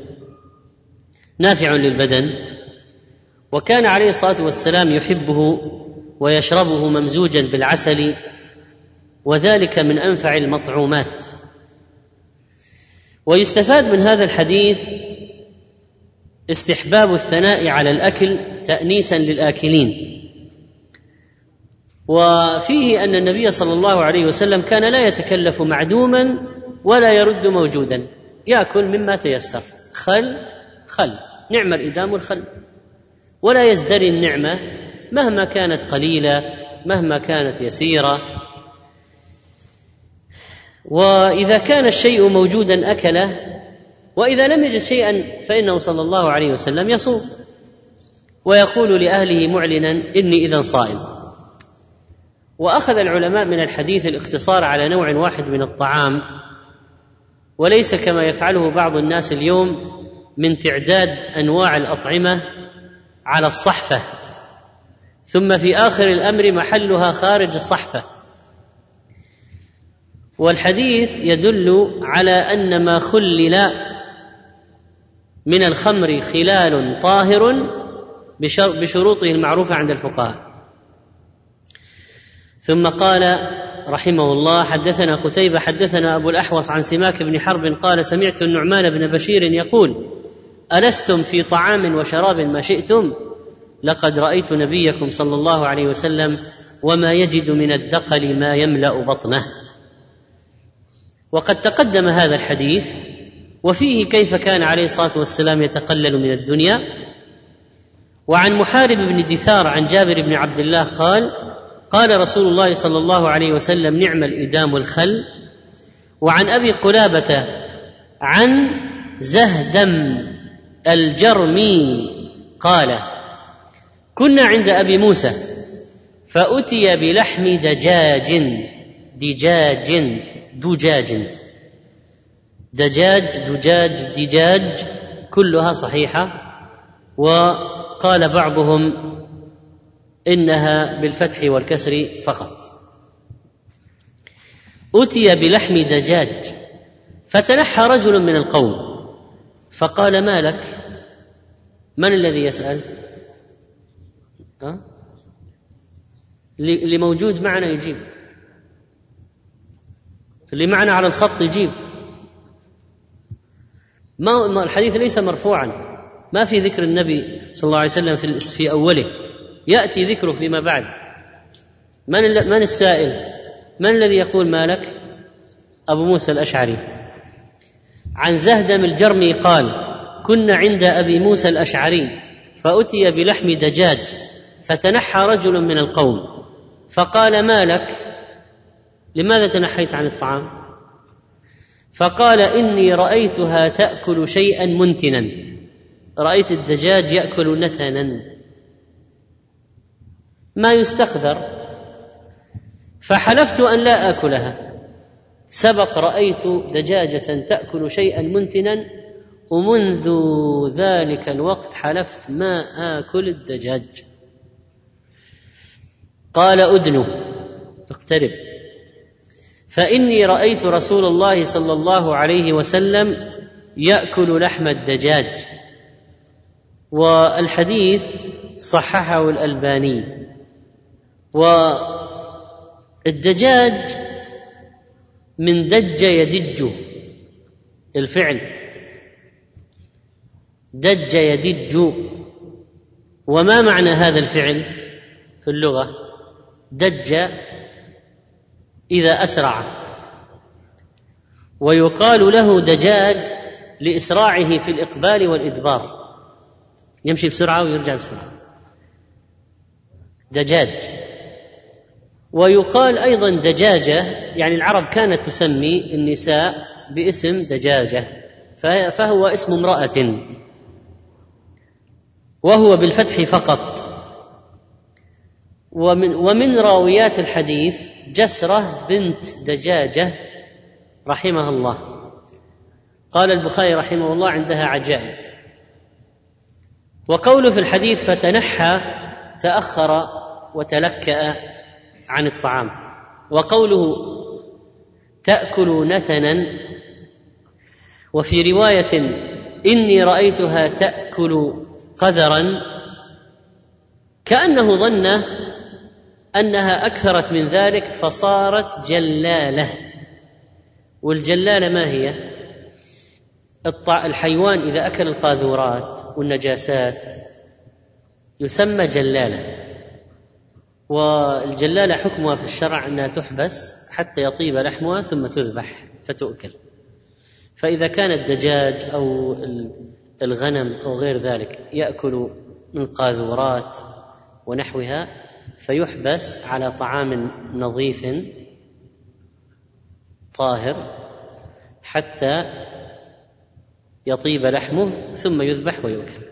نافع للبدن وكان عليه الصلاة والسلام يحبه ويشربه ممزوجا بالعسل وذلك من أنفع المطعومات. ويستفاد من هذا الحديث استحباب الثناء على الأكل تانيسا للآكلين. وفيه أن النبي صلى الله عليه وسلم كان لا يتكلف معدوما ولا يرد موجودا. ياكل مما تيسر. خل خل. نعم الإدام الخل ولا يزدري النعمة مهما كانت قليلة مهما كانت يسيرة. وإذا كان الشيء موجودا أكله وإذا لم يجد شيئا فإنه صلى الله عليه وسلم يصوم. ويقول لأهله معلنا إني إذا صائم. وأخذ العلماء من الحديث الاقتصار على نوع واحد من الطعام. وليس كما يفعله بعض الناس اليوم من تعداد أنواع الأطعمة على الصحفة. ثم في آخر الأمر محلها خارج الصحفة. والحديث يدل على أن ما خلل من الخمر خلال طاهر بشروطه المعروفة عند الفقهاء. ثم قال رحمه الله. حدثنا قتيبة حدثنا أبو الأحوص عن سماك بن حرب قال سمعت النعمان بن بشير يقول ألستم في طعام وشراب ما شئتم؟ لقد رأيت نبيكم صلى الله عليه وسلم وما يجد من الدقل ما يملأ بطنه. وقد تقدم هذا الحديث وفيه كيف كان عليه الصلاة والسلام يتقلل من الدنيا. وعن محارب بن دثار عن جابر بن عبد الله قال قال رسول الله صلى الله عليه وسلم نعم الإدام الخل. وعن أبي قلابة عن زهدم الجرمي قال كنا عند أبي موسى فأتي بلحم دجاج دجاج دجاج دجاج دجاج دجاج كلها صحيحة. وقال بعضهم إنها بالفتح والكسر فقط. أتي بلحم دجاج فتنحى رجل من القوم فقال ما لك؟ من الذي يسأل؟ أه؟ اللي موجود معنا يجيب. اللي معنا على الخط يجيب. ما الحديث ليس مرفوعا. ما في ذكر النبي صلى الله عليه وسلم في في أوله. يأتي ذكره فيما بعد. من من السائل؟ من الذي يقول مالك أبو موسى الأشعري. عن زهدم الجرمي قال كنا عند أبي موسى الأشعري فأتي بلحم دجاج فتنحى رجل من القوم فقال ما لك؟ لماذا تنحيت عن الطعام؟ فقال إني رأيتها تأكل شيئا منتنا. رأيت الدجاج يأكل نتنا. ما يستقذر فحلفت أن لا آكلها. سبق رأيت دجاجة تأكل شيئا منتنا ومنذ ذلك الوقت حلفت ما آكل الدجاج. قال ادنو اقترب. فإني رأيت رسول الله صلى الله عليه وسلم يأكل لحم الدجاج. والحديث صححه الألباني. والدجاج من دج يدج الفعل. دج يدج. وما معنى هذا الفعل في اللغة؟ دج إذا أسرع. ويقال له دجاج لإسراعه في الإقبال والإدبار. يمشي بسرعة ويرجع بسرعة. دجاج. ويقال أيضا دجاجة يعني العرب كانت تسمي النساء باسم دجاجة فهو اسم امرأة. وهو بالفتح فقط. ومن ومن راويات الحديث جسرة بنت دجاجة رحمها الله. قال البخاري رحمه الله عندها عجائب. وقوله في الحديث فتنحى تأخر وتلكأ. عن الطعام. وقوله تأكل نتنا وفي رواية إني رأيتها تأكل قذرا كأنه ظن أنها أكثرت من ذلك فصارت جلالة. والجلالة ما هي؟ الحيوان إذا أكل القاذورات والنجاسات يسمى جلالة. والجلالة حكمها في الشرع أنها تحبس حتى يطيب لحمها ثم تذبح فتؤكل. فإذا كان الدجاج أو الغنم أو غير ذلك يأكل من قاذورات ونحوها فيحبس على طعام نظيف طاهر حتى يطيب لحمه ثم يذبح ويؤكل.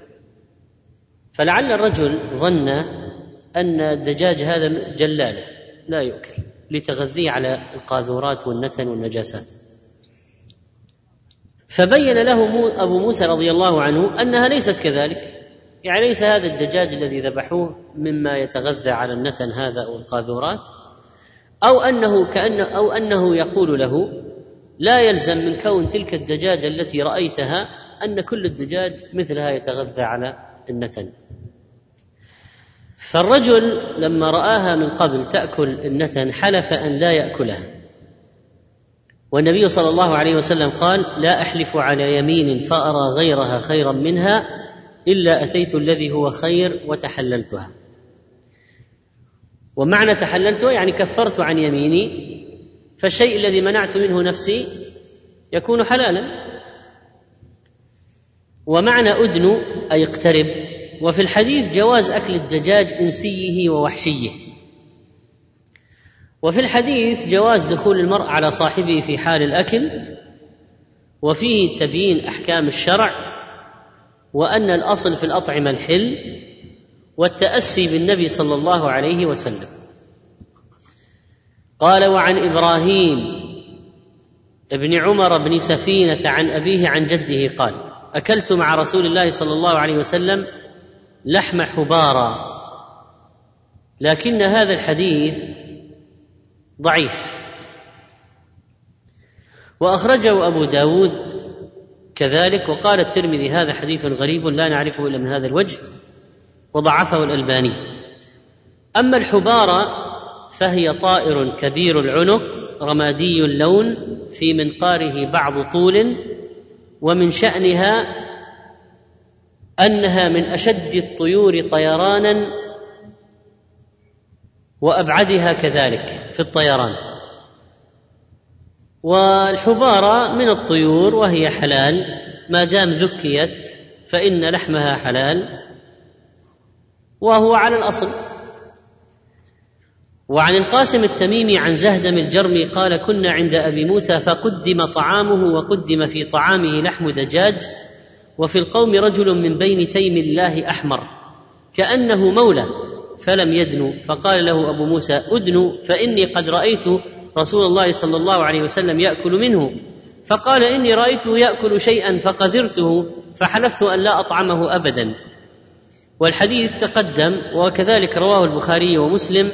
فلعل الرجل ظن أن الدجاج هذا جلالة لا يؤكل لتغذيه على القاذورات والنتن والنجاسات. فبين له أبو موسى رضي الله عنه أنها ليست كذلك. يعني ليس هذا الدجاج الذي ذبحوه مما يتغذى على النتن هذا أو القاذورات أو أنه كانه أو أنه يقول له لا يلزم من كون تلك الدجاجة التي رأيتها أن كل الدجاج مثلها يتغذى على النتن. فالرجل لما رآها من قبل تأكل النتن حلف أن لا يأكلها. والنبي صلى الله عليه وسلم قال لا أحلف على يمين فأرى غيرها خيرا منها إلا أتيت الذي هو خير وتحللتها. ومعنى تحللتها يعني كفرت عن يميني فالشيء الذي منعت منه نفسي يكون حلالا. ومعنى أدن أي اقترب وفي الحديث جواز أكل الدجاج إنسيه ووحشيه. وفي الحديث جواز دخول المرء على صاحبه في حال الأكل وفيه تبيين أحكام الشرع وأن الأصل في الأطعمة الحل والتأسي بالنبي صلى الله عليه وسلم. قال وعن إبراهيم ابن عمر بن سفينة عن أبيه عن جده قال أكلت مع رسول الله صلى الله عليه وسلم لحم حبارا لكن هذا الحديث ضعيف. وأخرجه أبو داود كذلك وقال الترمذي هذا حديث غريب لا نعرفه إلا من هذا الوجه وضعفه الألباني. أما الحبارة فهي طائر كبير العنق رمادي اللون في منقاره بعض طول ومن شأنها أنها من أشد الطيور طيرانا وأبعدها كذلك في الطيران. والحبارة من الطيور وهي حلال ما دام ذكيت فإن لحمها حلال وهو على الأصل. وعن القاسم التميمي عن زهدم الجرمي قال كنا عند أبي موسى فقدم طعامه وقدم في طعامه لحم دجاج وفي القوم رجل من بين تيم الله أحمر كأنه مولى فلم يدنو فقال له أبو موسى أدنو فإني قد رأيت رسول الله صلى الله عليه وسلم يأكل منه. فقال إني رأيته يأكل شيئا فقذرته فحلفت أن لا أطعمه ابدا. والحديث تقدم وكذلك رواه البخاري ومسلم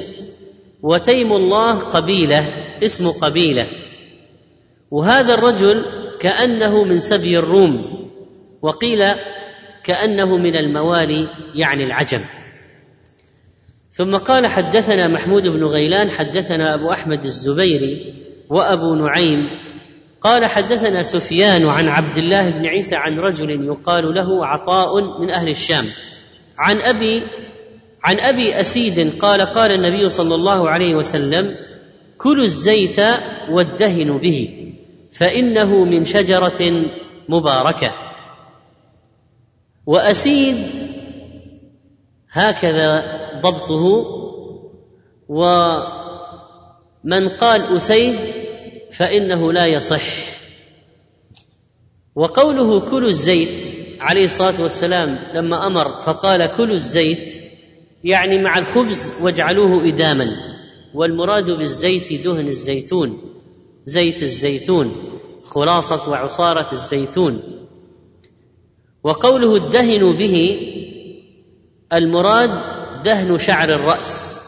وتيم الله قبيلة اسم قبيلة. وهذا الرجل كأنه من سبي الروم. وقيل كأنه من الموالي يعني العجم. ثم قال حدثنا محمود بن غيلان حدثنا أبو أحمد الزبيري وأبو نعيم قال حدثنا سفيان عن عبد الله بن عيسى عن رجل يقال له عطاء من أهل الشام. عن أبي عن أبي أسيد قال قال النبي صلى الله عليه وسلم كلوا الزيت وادهنوا به فإنه من شجرة مباركة. وأسيد هكذا ضبطه من قال أسيد فإنه لا يصح. وقوله كلوا الزيت عليه الصلاة والسلام لما أمر فقال كلوا الزيت يعني مع الخبز واجعلوه إداما. والمراد بالزيت دهن الزيتون زيت الزيتون خلاصة وعصارة الزيتون. وقوله ادهنوا به المراد دهن شعر الرأس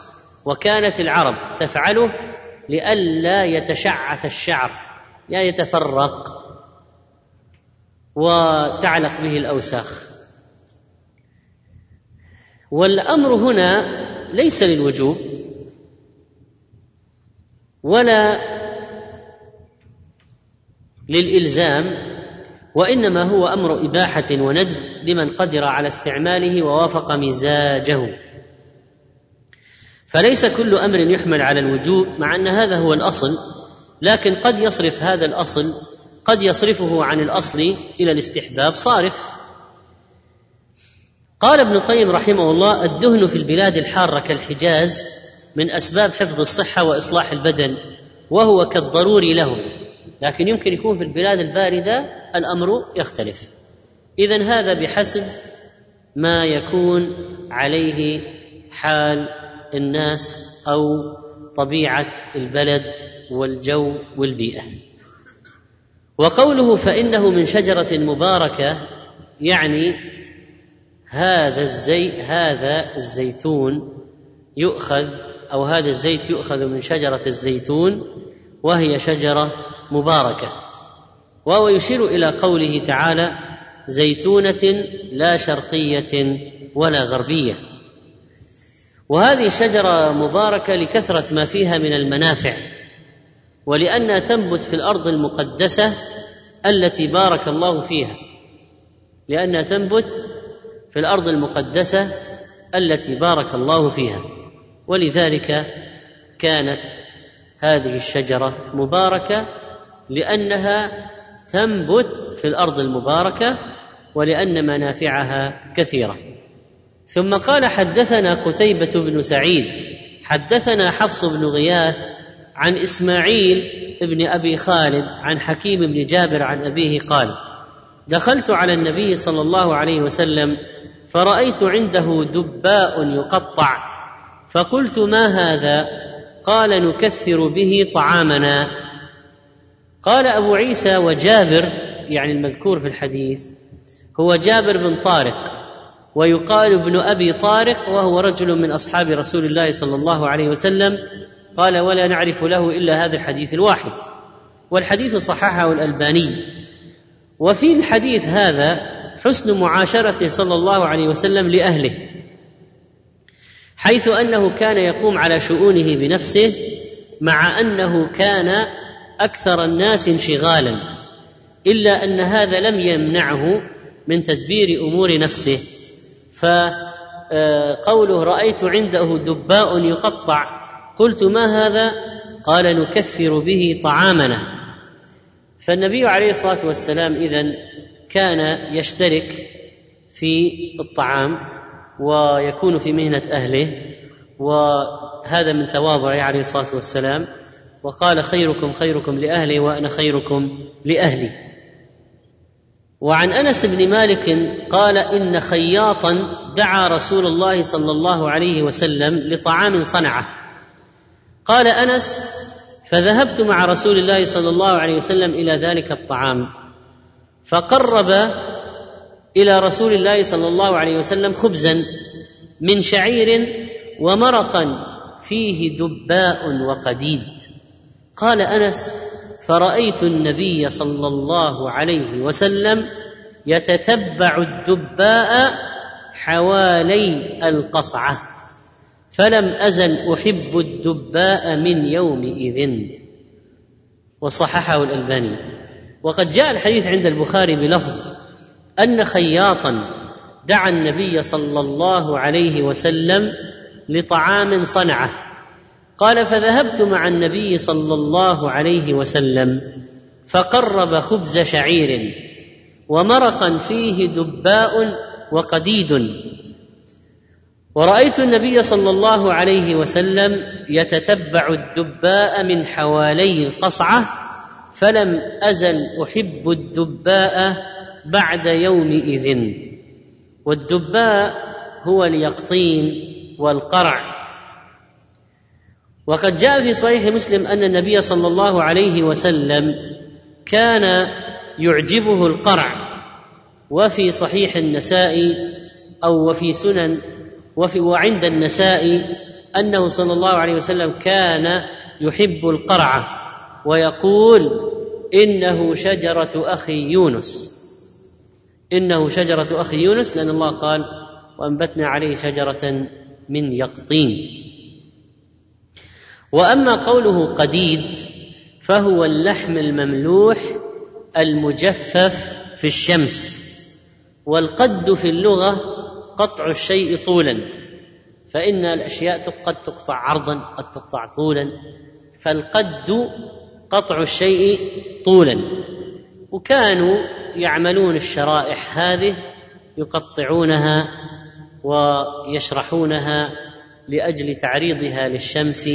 وكانت العرب تفعله لئلا يتشعث الشعر يعني يتفرق وتعلق به الأوساخ. والأمر هنا ليس للوجوب ولا للإلزام وإنما هو أمر إباحة وندب لمن قدر على استعماله ووافق مزاجه. فليس كل أمر يحمل على الوجوب مع أن هذا هو الأصل لكن قد يصرف هذا الأصل قد يصرفه عن الأصل إلى الاستحباب صارف. قال ابن القيم رحمه الله الدهن في البلاد الحارة كالحجاز من أسباب حفظ الصحة وإصلاح البدن وهو كالضروري لهم. لكن يمكن يكون في البلاد الباردة الأمر يختلف. اذا هذا بحسب ما يكون عليه حال الناس أو طبيعة البلد والجو والبيئة. وقوله فإنه من شجرة مباركة يعني هذا الزي هذا الزيتون يؤخذ أو هذا الزيت يؤخذ من شجرة الزيتون وهي شجرة مباركة. وهو يشير إلى قوله تعالى زيتونة لا شرقية ولا غربية. وهذه شجرة مباركة لكثرة ما فيها من المنافع ولانها تنبت في الأرض المقدسة التي بارك الله فيها. لانها تنبت في الأرض المقدسة التي بارك الله فيها. ولذلك كانت هذه الشجرة مباركة لأنها تنبت في الأرض المباركة ولأن منافعها كثيرة. ثم قال حدثنا قتيبة بن سعيد حدثنا حفص بن غياث عن إسماعيل بن أبي خالد عن حكيم بن جابر عن أبيه قال دخلت على النبي صلى الله عليه وسلم فرأيت عنده دباء يقطع فقلت ما هذا؟ قال نكثر به طعامنا. قال أبو عيسى وجابر يعني المذكور في الحديث هو جابر بن طارق ويقال ابن أبي طارق وهو رجل من أصحاب رسول الله صلى الله عليه وسلم قال ولا نعرف له إلا هذا الحديث الواحد والحديث صححه الألباني. وفي الحديث هذا حسن معاشرته صلى الله عليه وسلم لأهله حيث أنه كان يقوم على شؤونه بنفسه مع أنه كان أكثر الناس انشغالا إلا أن هذا لم يمنعه من تدبير أمور نفسه. فقوله رأيت عنده دباء يقطع. قلت ما هذا؟ قال نكثر به طعامنا. فالنبي عليه الصلاة والسلام اذا كان يشترك في الطعام ويكون في مهنة أهله وهذا من تواضعه عليه الصلاة والسلام. وقال خيركم خيركم لأهلي وأنا خيركم لأهلي. وعن أنس بن مالك قال إن خياطا دعا رسول الله صلى الله عليه وسلم لطعام صنعه. قال أنس فذهبت مع رسول الله صلى الله عليه وسلم إلى ذلك الطعام فقرب إلى رسول الله صلى الله عليه وسلم خبزا من شعير ومرقا فيه دباء وقديد. قال أنس فرأيت النبي صلى الله عليه وسلم يتتبع الدباء حوالي القصعة فلم أزل أحب الدباء من يومئذ. وصححه الألباني. وقد جاء الحديث عند البخاري بلفظ أن خياطا دعا النبي صلى الله عليه وسلم لطعام صنعه. قال فذهبت مع النبي صلى الله عليه وسلم فقرب خبز شعير ومرقا فيه دباء وقديد. ورأيت النبي صلى الله عليه وسلم يتتبع الدباء من حوالي القصعة فلم أزل أحب الدباء بعد يومئذ. والدباء هو اليقطين والقرع. وقد جاء في صحيح مسلم أن النبي صلى الله عليه وسلم كان يعجبه القرع وفي صحيح النساء أو وفي سنن وفي وعند النساء أنه صلى الله عليه وسلم كان يحب القرع ويقول إنه شجرة أخي يونس. إنه شجرة أخي يونس لأن الله قال وأنبتنا عليه شجرة من يقطين. وأما قوله قديد فهو اللحم المملوح المجفف في الشمس والقد في اللغة قطع الشيء طولا فإن الأشياء قد تقطع عرضا قد تقطع طولا فالقد قطع الشيء طولا. وكانوا يعملون الشرائح هذه يقطعونها ويشرحونها لأجل تعريضها للشمس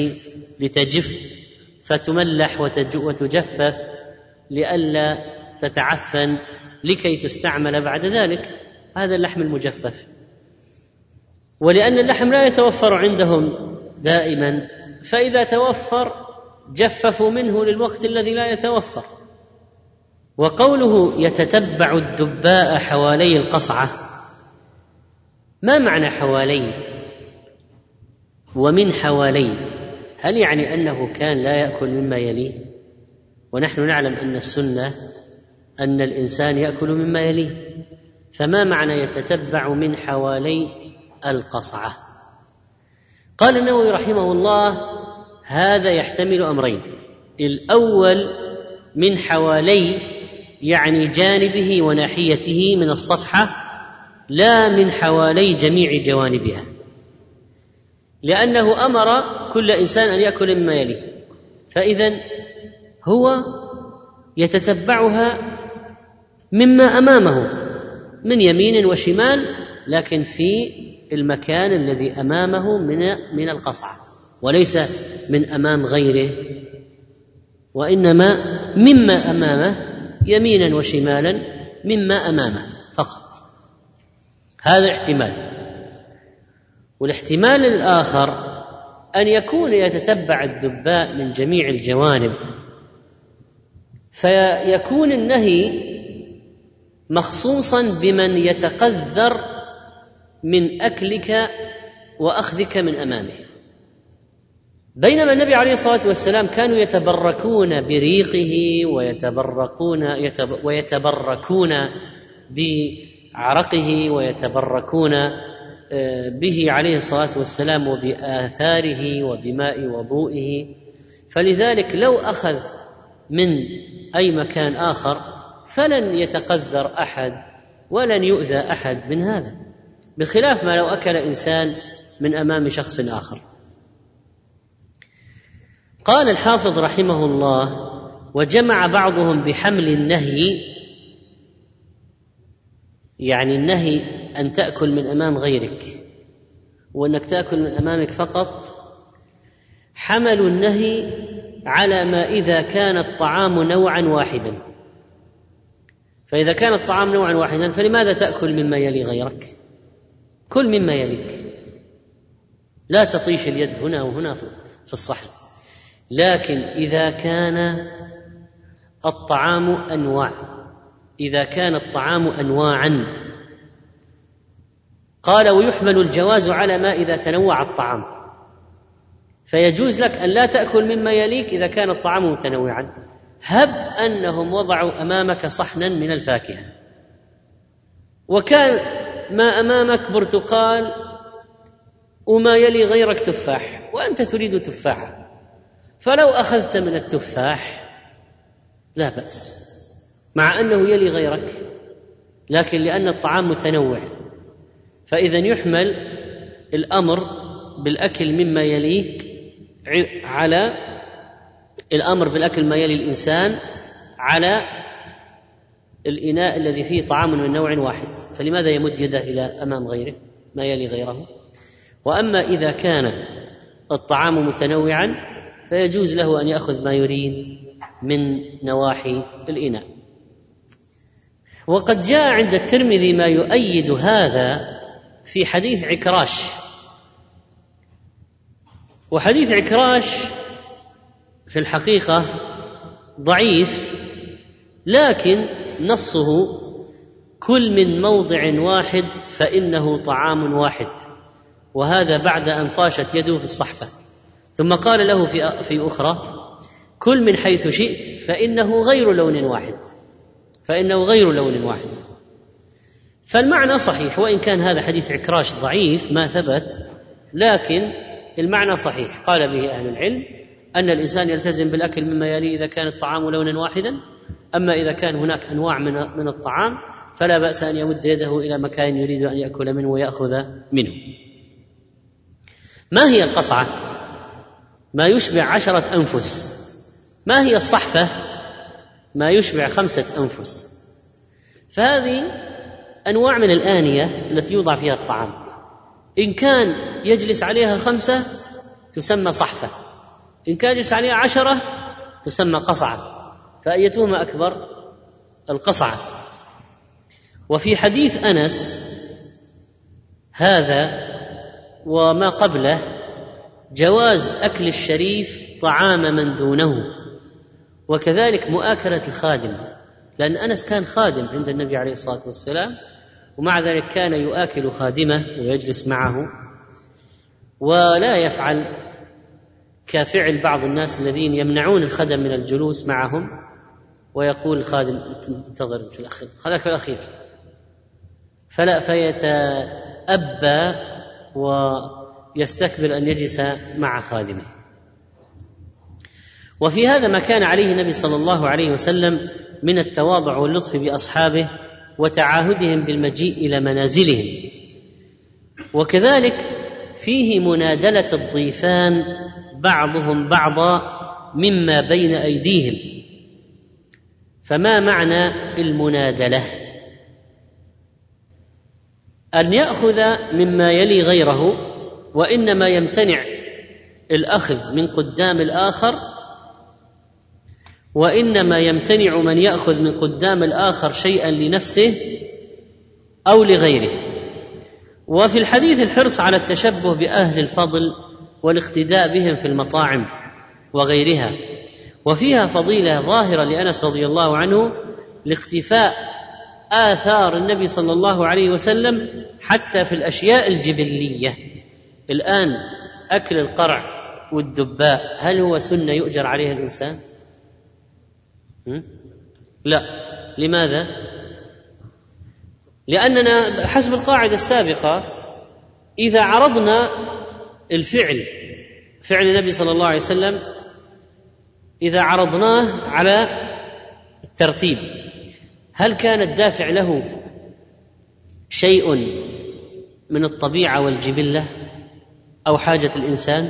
لتجف فتملح وتجفف لئلا تتعفن لكي تستعمل بعد ذلك. هذا اللحم المجفف. ولأن اللحم لا يتوفر عندهم دائما فإذا توفر جففوا منه للوقت الذي لا يتوفر. وقوله يتتبع الدباء حوالي القصعة. ما معنى حوالي؟ ومن حوالي هل يعني أنه كان لا يأكل مما يليه؟ ونحن نعلم أن السنة أن الإنسان يأكل مما يليه. فما معنى يتتبع من حوالي القصعة؟ قال النووي رحمه الله هذا يحتمل أمرين. الأول من حوالي يعني جانبه وناحيته من الصفحة لا من حوالي جميع جوانبها. لأنه أمر كل إنسان أن يأكل مما يليه. فاذا هو يتتبعها مما أمامه من يمين وشمال لكن في المكان الذي أمامه من من القصعة وليس من أمام غيره. وإنما مما أمامه يمينا وشمالا مما أمامه فقط. هذا احتمال. والاحتمال الآخر أن يكون يتتبع الدباء من جميع الجوانب. فيكون النهي مخصوصا بمن يتقذر من أكلك وأخذك من أمامه. بينما النبي عليه الصلاة والسلام كانوا يتبركون بريقه ويتبركون ويتبركون بعرقه ويتبركون به عليه الصلاة والسلام وبآثاره وبماء وضوئه. فلذلك لو أخذ من أي مكان آخر فلن يتقذر أحد ولن يؤذى أحد من هذا بخلاف ما لو أكل إنسان من أمام شخص آخر. قال الحافظ رحمه الله وجمع بعضهم بحمل النهي يعني النهي أن تأكل من أمام غيرك وأنك تأكل من أمامك فقط حملوا النهي على ما إذا كان الطعام نوعا واحدا. فإذا كان الطعام نوعا واحدا فلماذا تأكل مما يلي غيرك؟ كل مما يليك. لا تطيش اليد هنا وهنا في الصحن. لكن إذا كان الطعام انواع إذا كان الطعام انواعا قال ويحمل الجواز على ما إذا تنوع الطعام. فيجوز لك أن لا تأكل مما يليك إذا كان الطعام متنوعا. هب أنهم وضعوا أمامك صحنا من الفاكهة. وكان ما أمامك برتقال وما يلي غيرك تفاح وأنت تريد تفاحه فلو أخذت من التفاح لا بأس مع أنه يلي غيرك لكن لأن الطعام متنوع. فإذا يحمل الأمر بالأكل مما يليك على الأمر بالأكل ما يلي الإنسان على الإناء الذي فيه طعام من نوع واحد. فلماذا يمد يده إلى أمام غيره؟ ما يلي غيره. وأما إذا كان الطعام متنوعا فيجوز له أن يأخذ ما يريد من نواحي الإناء. وقد جاء عند الترمذي ما يؤيد هذا في حديث عكراش. وحديث عكراش في الحقيقة ضعيف لكن نصه كل من موضع واحد فإنه طعام واحد. وهذا بعد أن طاشت يده في الصحفة. ثم قال له في في أخرى كل من حيث شئت فإنه غير لون واحد. فإنه غير لون واحد. فالمعنى صحيح وإن كان هذا حديث عكراش ضعيف ما ثبت لكن المعنى صحيح. قال به أهل العلم أن الإنسان يلتزم بالأكل مما يلي إذا كان الطعام لونا واحدا أما إذا كان هناك أنواع من من الطعام فلا بأس أن يمد يده إلى مكان يريد أن يأكل منه ويأخذ منه. ما هي القصعة؟ ما يشبع عشرة أنفس. ما هي الصحفة؟ ما يشبع خمسة أنفس. فهذه أنواع من الآنية التي يوضع فيها الطعام. إن كان يجلس عليها خمسة تسمى صحفة. إن كان يجلس عليها عشرة تسمى قصعة. فأيتهما أكبر؟ القصعة. وفي حديث أنس هذا وما قبله جواز أكل الشريف طعام من دونه. وكذلك مؤاكلة الخادم. لأن أنس كان خادم عند النبي عليه الصلاة والسلام. ومع ذلك كان يؤاكل خادمه ويجلس معه ولا يفعل كفعل بعض الناس الذين يمنعون الخدم من الجلوس معهم ويقول الخادم انتظر انت في الأخير خلاك في الأخير. فلا فيتأبى ويستكبر أن يجلس مع خادمه. وفي هذا ما كان عليه النبي صلى الله عليه وسلم من التواضع واللطف بأصحابه وتعاهدهم بالمجيء إلى منازلهم. وكذلك فيه منادلة الضيفان بعضهم بعضا مما بين أيديهم. فما معنى المنادلة؟ أن يأخذ مما يلي غيره وإنما يمتنع الأخذ من قدام الآخر وإنما يمتنع من يأخذ من قدام الآخر شيئا لنفسه أو لغيره. وفي الحديث الحرص على التشبه بأهل الفضل والاقتداء بهم في المطاعم وغيرها وفيها فضيلة ظاهرة لأنس رضي الله عنه لاقتفاء آثار النبي صلى الله عليه وسلم حتى في الأشياء الجبلية. الآن أكل القرع والدباء هل هو سنة يؤجر عليها الإنسان؟ لا. لماذا؟ لأننا حسب القاعدة السابقة إذا عرضنا الفعل فعل النبي صلى الله عليه وسلم إذا عرضناه على الترتيب. هل كان الدافع له شيء من الطبيعة والجبلة أو حاجة الإنسان؟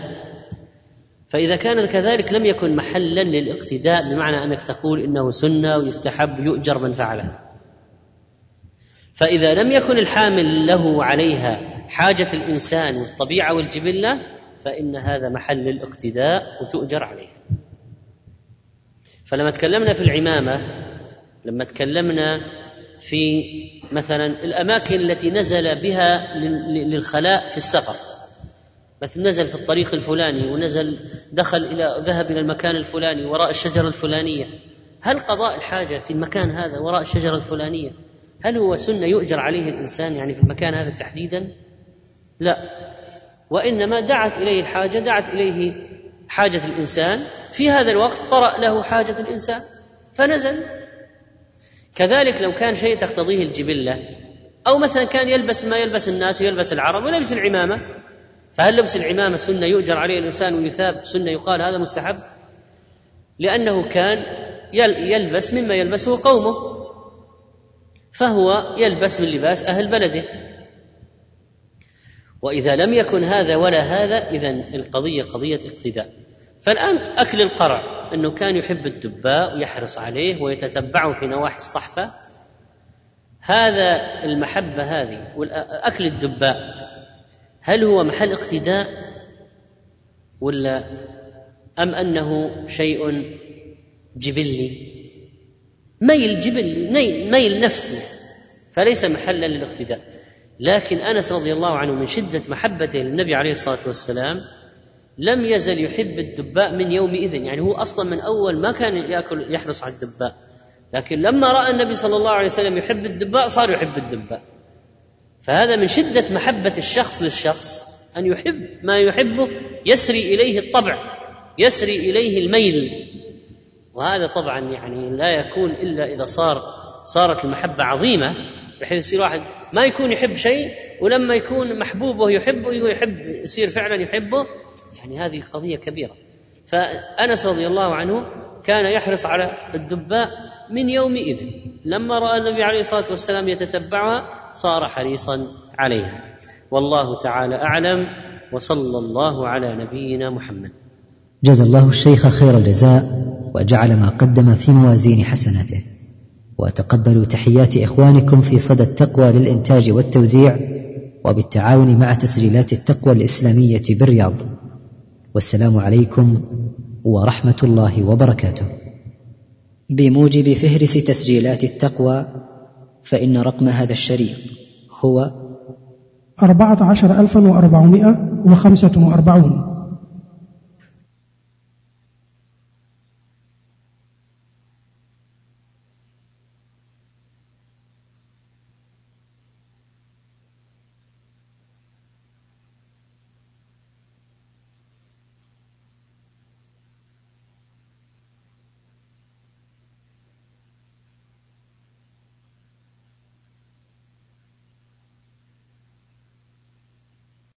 فإذا كان كذلك لم يكن محلا للاقتداء بمعنى أنك تقول إنه سنة ويستحب يؤجر من فعلها. فإذا لم يكن الحامل له عليها حاجة الإنسان والطبيعة والجبلة فإن هذا محل الاقتداء وتؤجر عليه. فلما تكلمنا في العمامة لما تكلمنا في مثلا الأماكن التي نزل بها للخلاء في السفر مثل نزل في الطريق الفلاني ونزل دخل إلى ذهب إلى المكان الفلاني وراء الشجرة الفلانية. هل قضاء الحاجة في المكان هذا وراء الشجرة الفلانية هل هو سنة يؤجر عليه الإنسان يعني في المكان هذا تحديدا؟ لا. وإنما دعت إليه الحاجة دعت إليه حاجة الإنسان. في هذا الوقت طرا له حاجة الإنسان فنزل. كذلك لو كان شيء تقتضيه الجبلة أو مثلا كان يلبس ما يلبس الناس ويلبس العرب ويلبس العمامة فهل لبس العمامة سنة يؤجر عليه الإنسان ويثاب سنة يقال هذا مستحب؟ لأنه كان يلبس مما يلبسه قومه. فهو يلبس من لباس أهل بلده. وإذا لم يكن هذا ولا هذا اذا القضية قضية اقتداء. فالآن أكل القرع إنه كان يحب الدباء ويحرص عليه ويتتبعه في نواحي الصحفة. هذا المحبة هذه واكل الدباء. هل هو محل اقتداء ولا أم أنه شيء جبلي؟ ميل جبلي ميل نفسي فليس محلا للاقتداء. لكن أنس رضي الله عنه من شدة محبته للنبي عليه الصلاة والسلام لم يزل يحب الدباء من يومئذ يعني هو أصلا من أول ما كان يأكل يحرص على الدباء. لكن لما رأى النبي صلى الله عليه وسلم يحب الدباء صار يحب الدباء. فهذا من شدة محبة الشخص للشخص أن يحب ما يحبه يسري إليه الطبع يسري إليه الميل. وهذا طبعا يعني لا يكون إلا إذا صار صارت المحبة عظيمة بحيث يصير واحد ما يكون يحب شيء ولما يكون محبوبه يحبه يحب يصير فعلا يحبه يعني هذه قضية كبيرة. فأنس رضي الله عنه كان يحرص على الدباء من يومئذ. لما رأى النبي عليه الصلاة والسلام يتتبعها صار حريصا عليها. والله تعالى أعلم وصلى الله على نبينا محمد. جزا الله الشيخ خير الجزاء وجعل ما قدم في موازين حسناته. وتقبلوا تحيات إخوانكم في صدى التقوى للإنتاج والتوزيع وبالتعاون مع تسجيلات التقوى الإسلامية بالرياض. والسلام عليكم ورحمة الله وبركاته. بموجب فهرس تسجيلات التقوى فإن رقم هذا الشريط هو أربعة عشر ألفا وأربعمائة وخمسة وأربعون.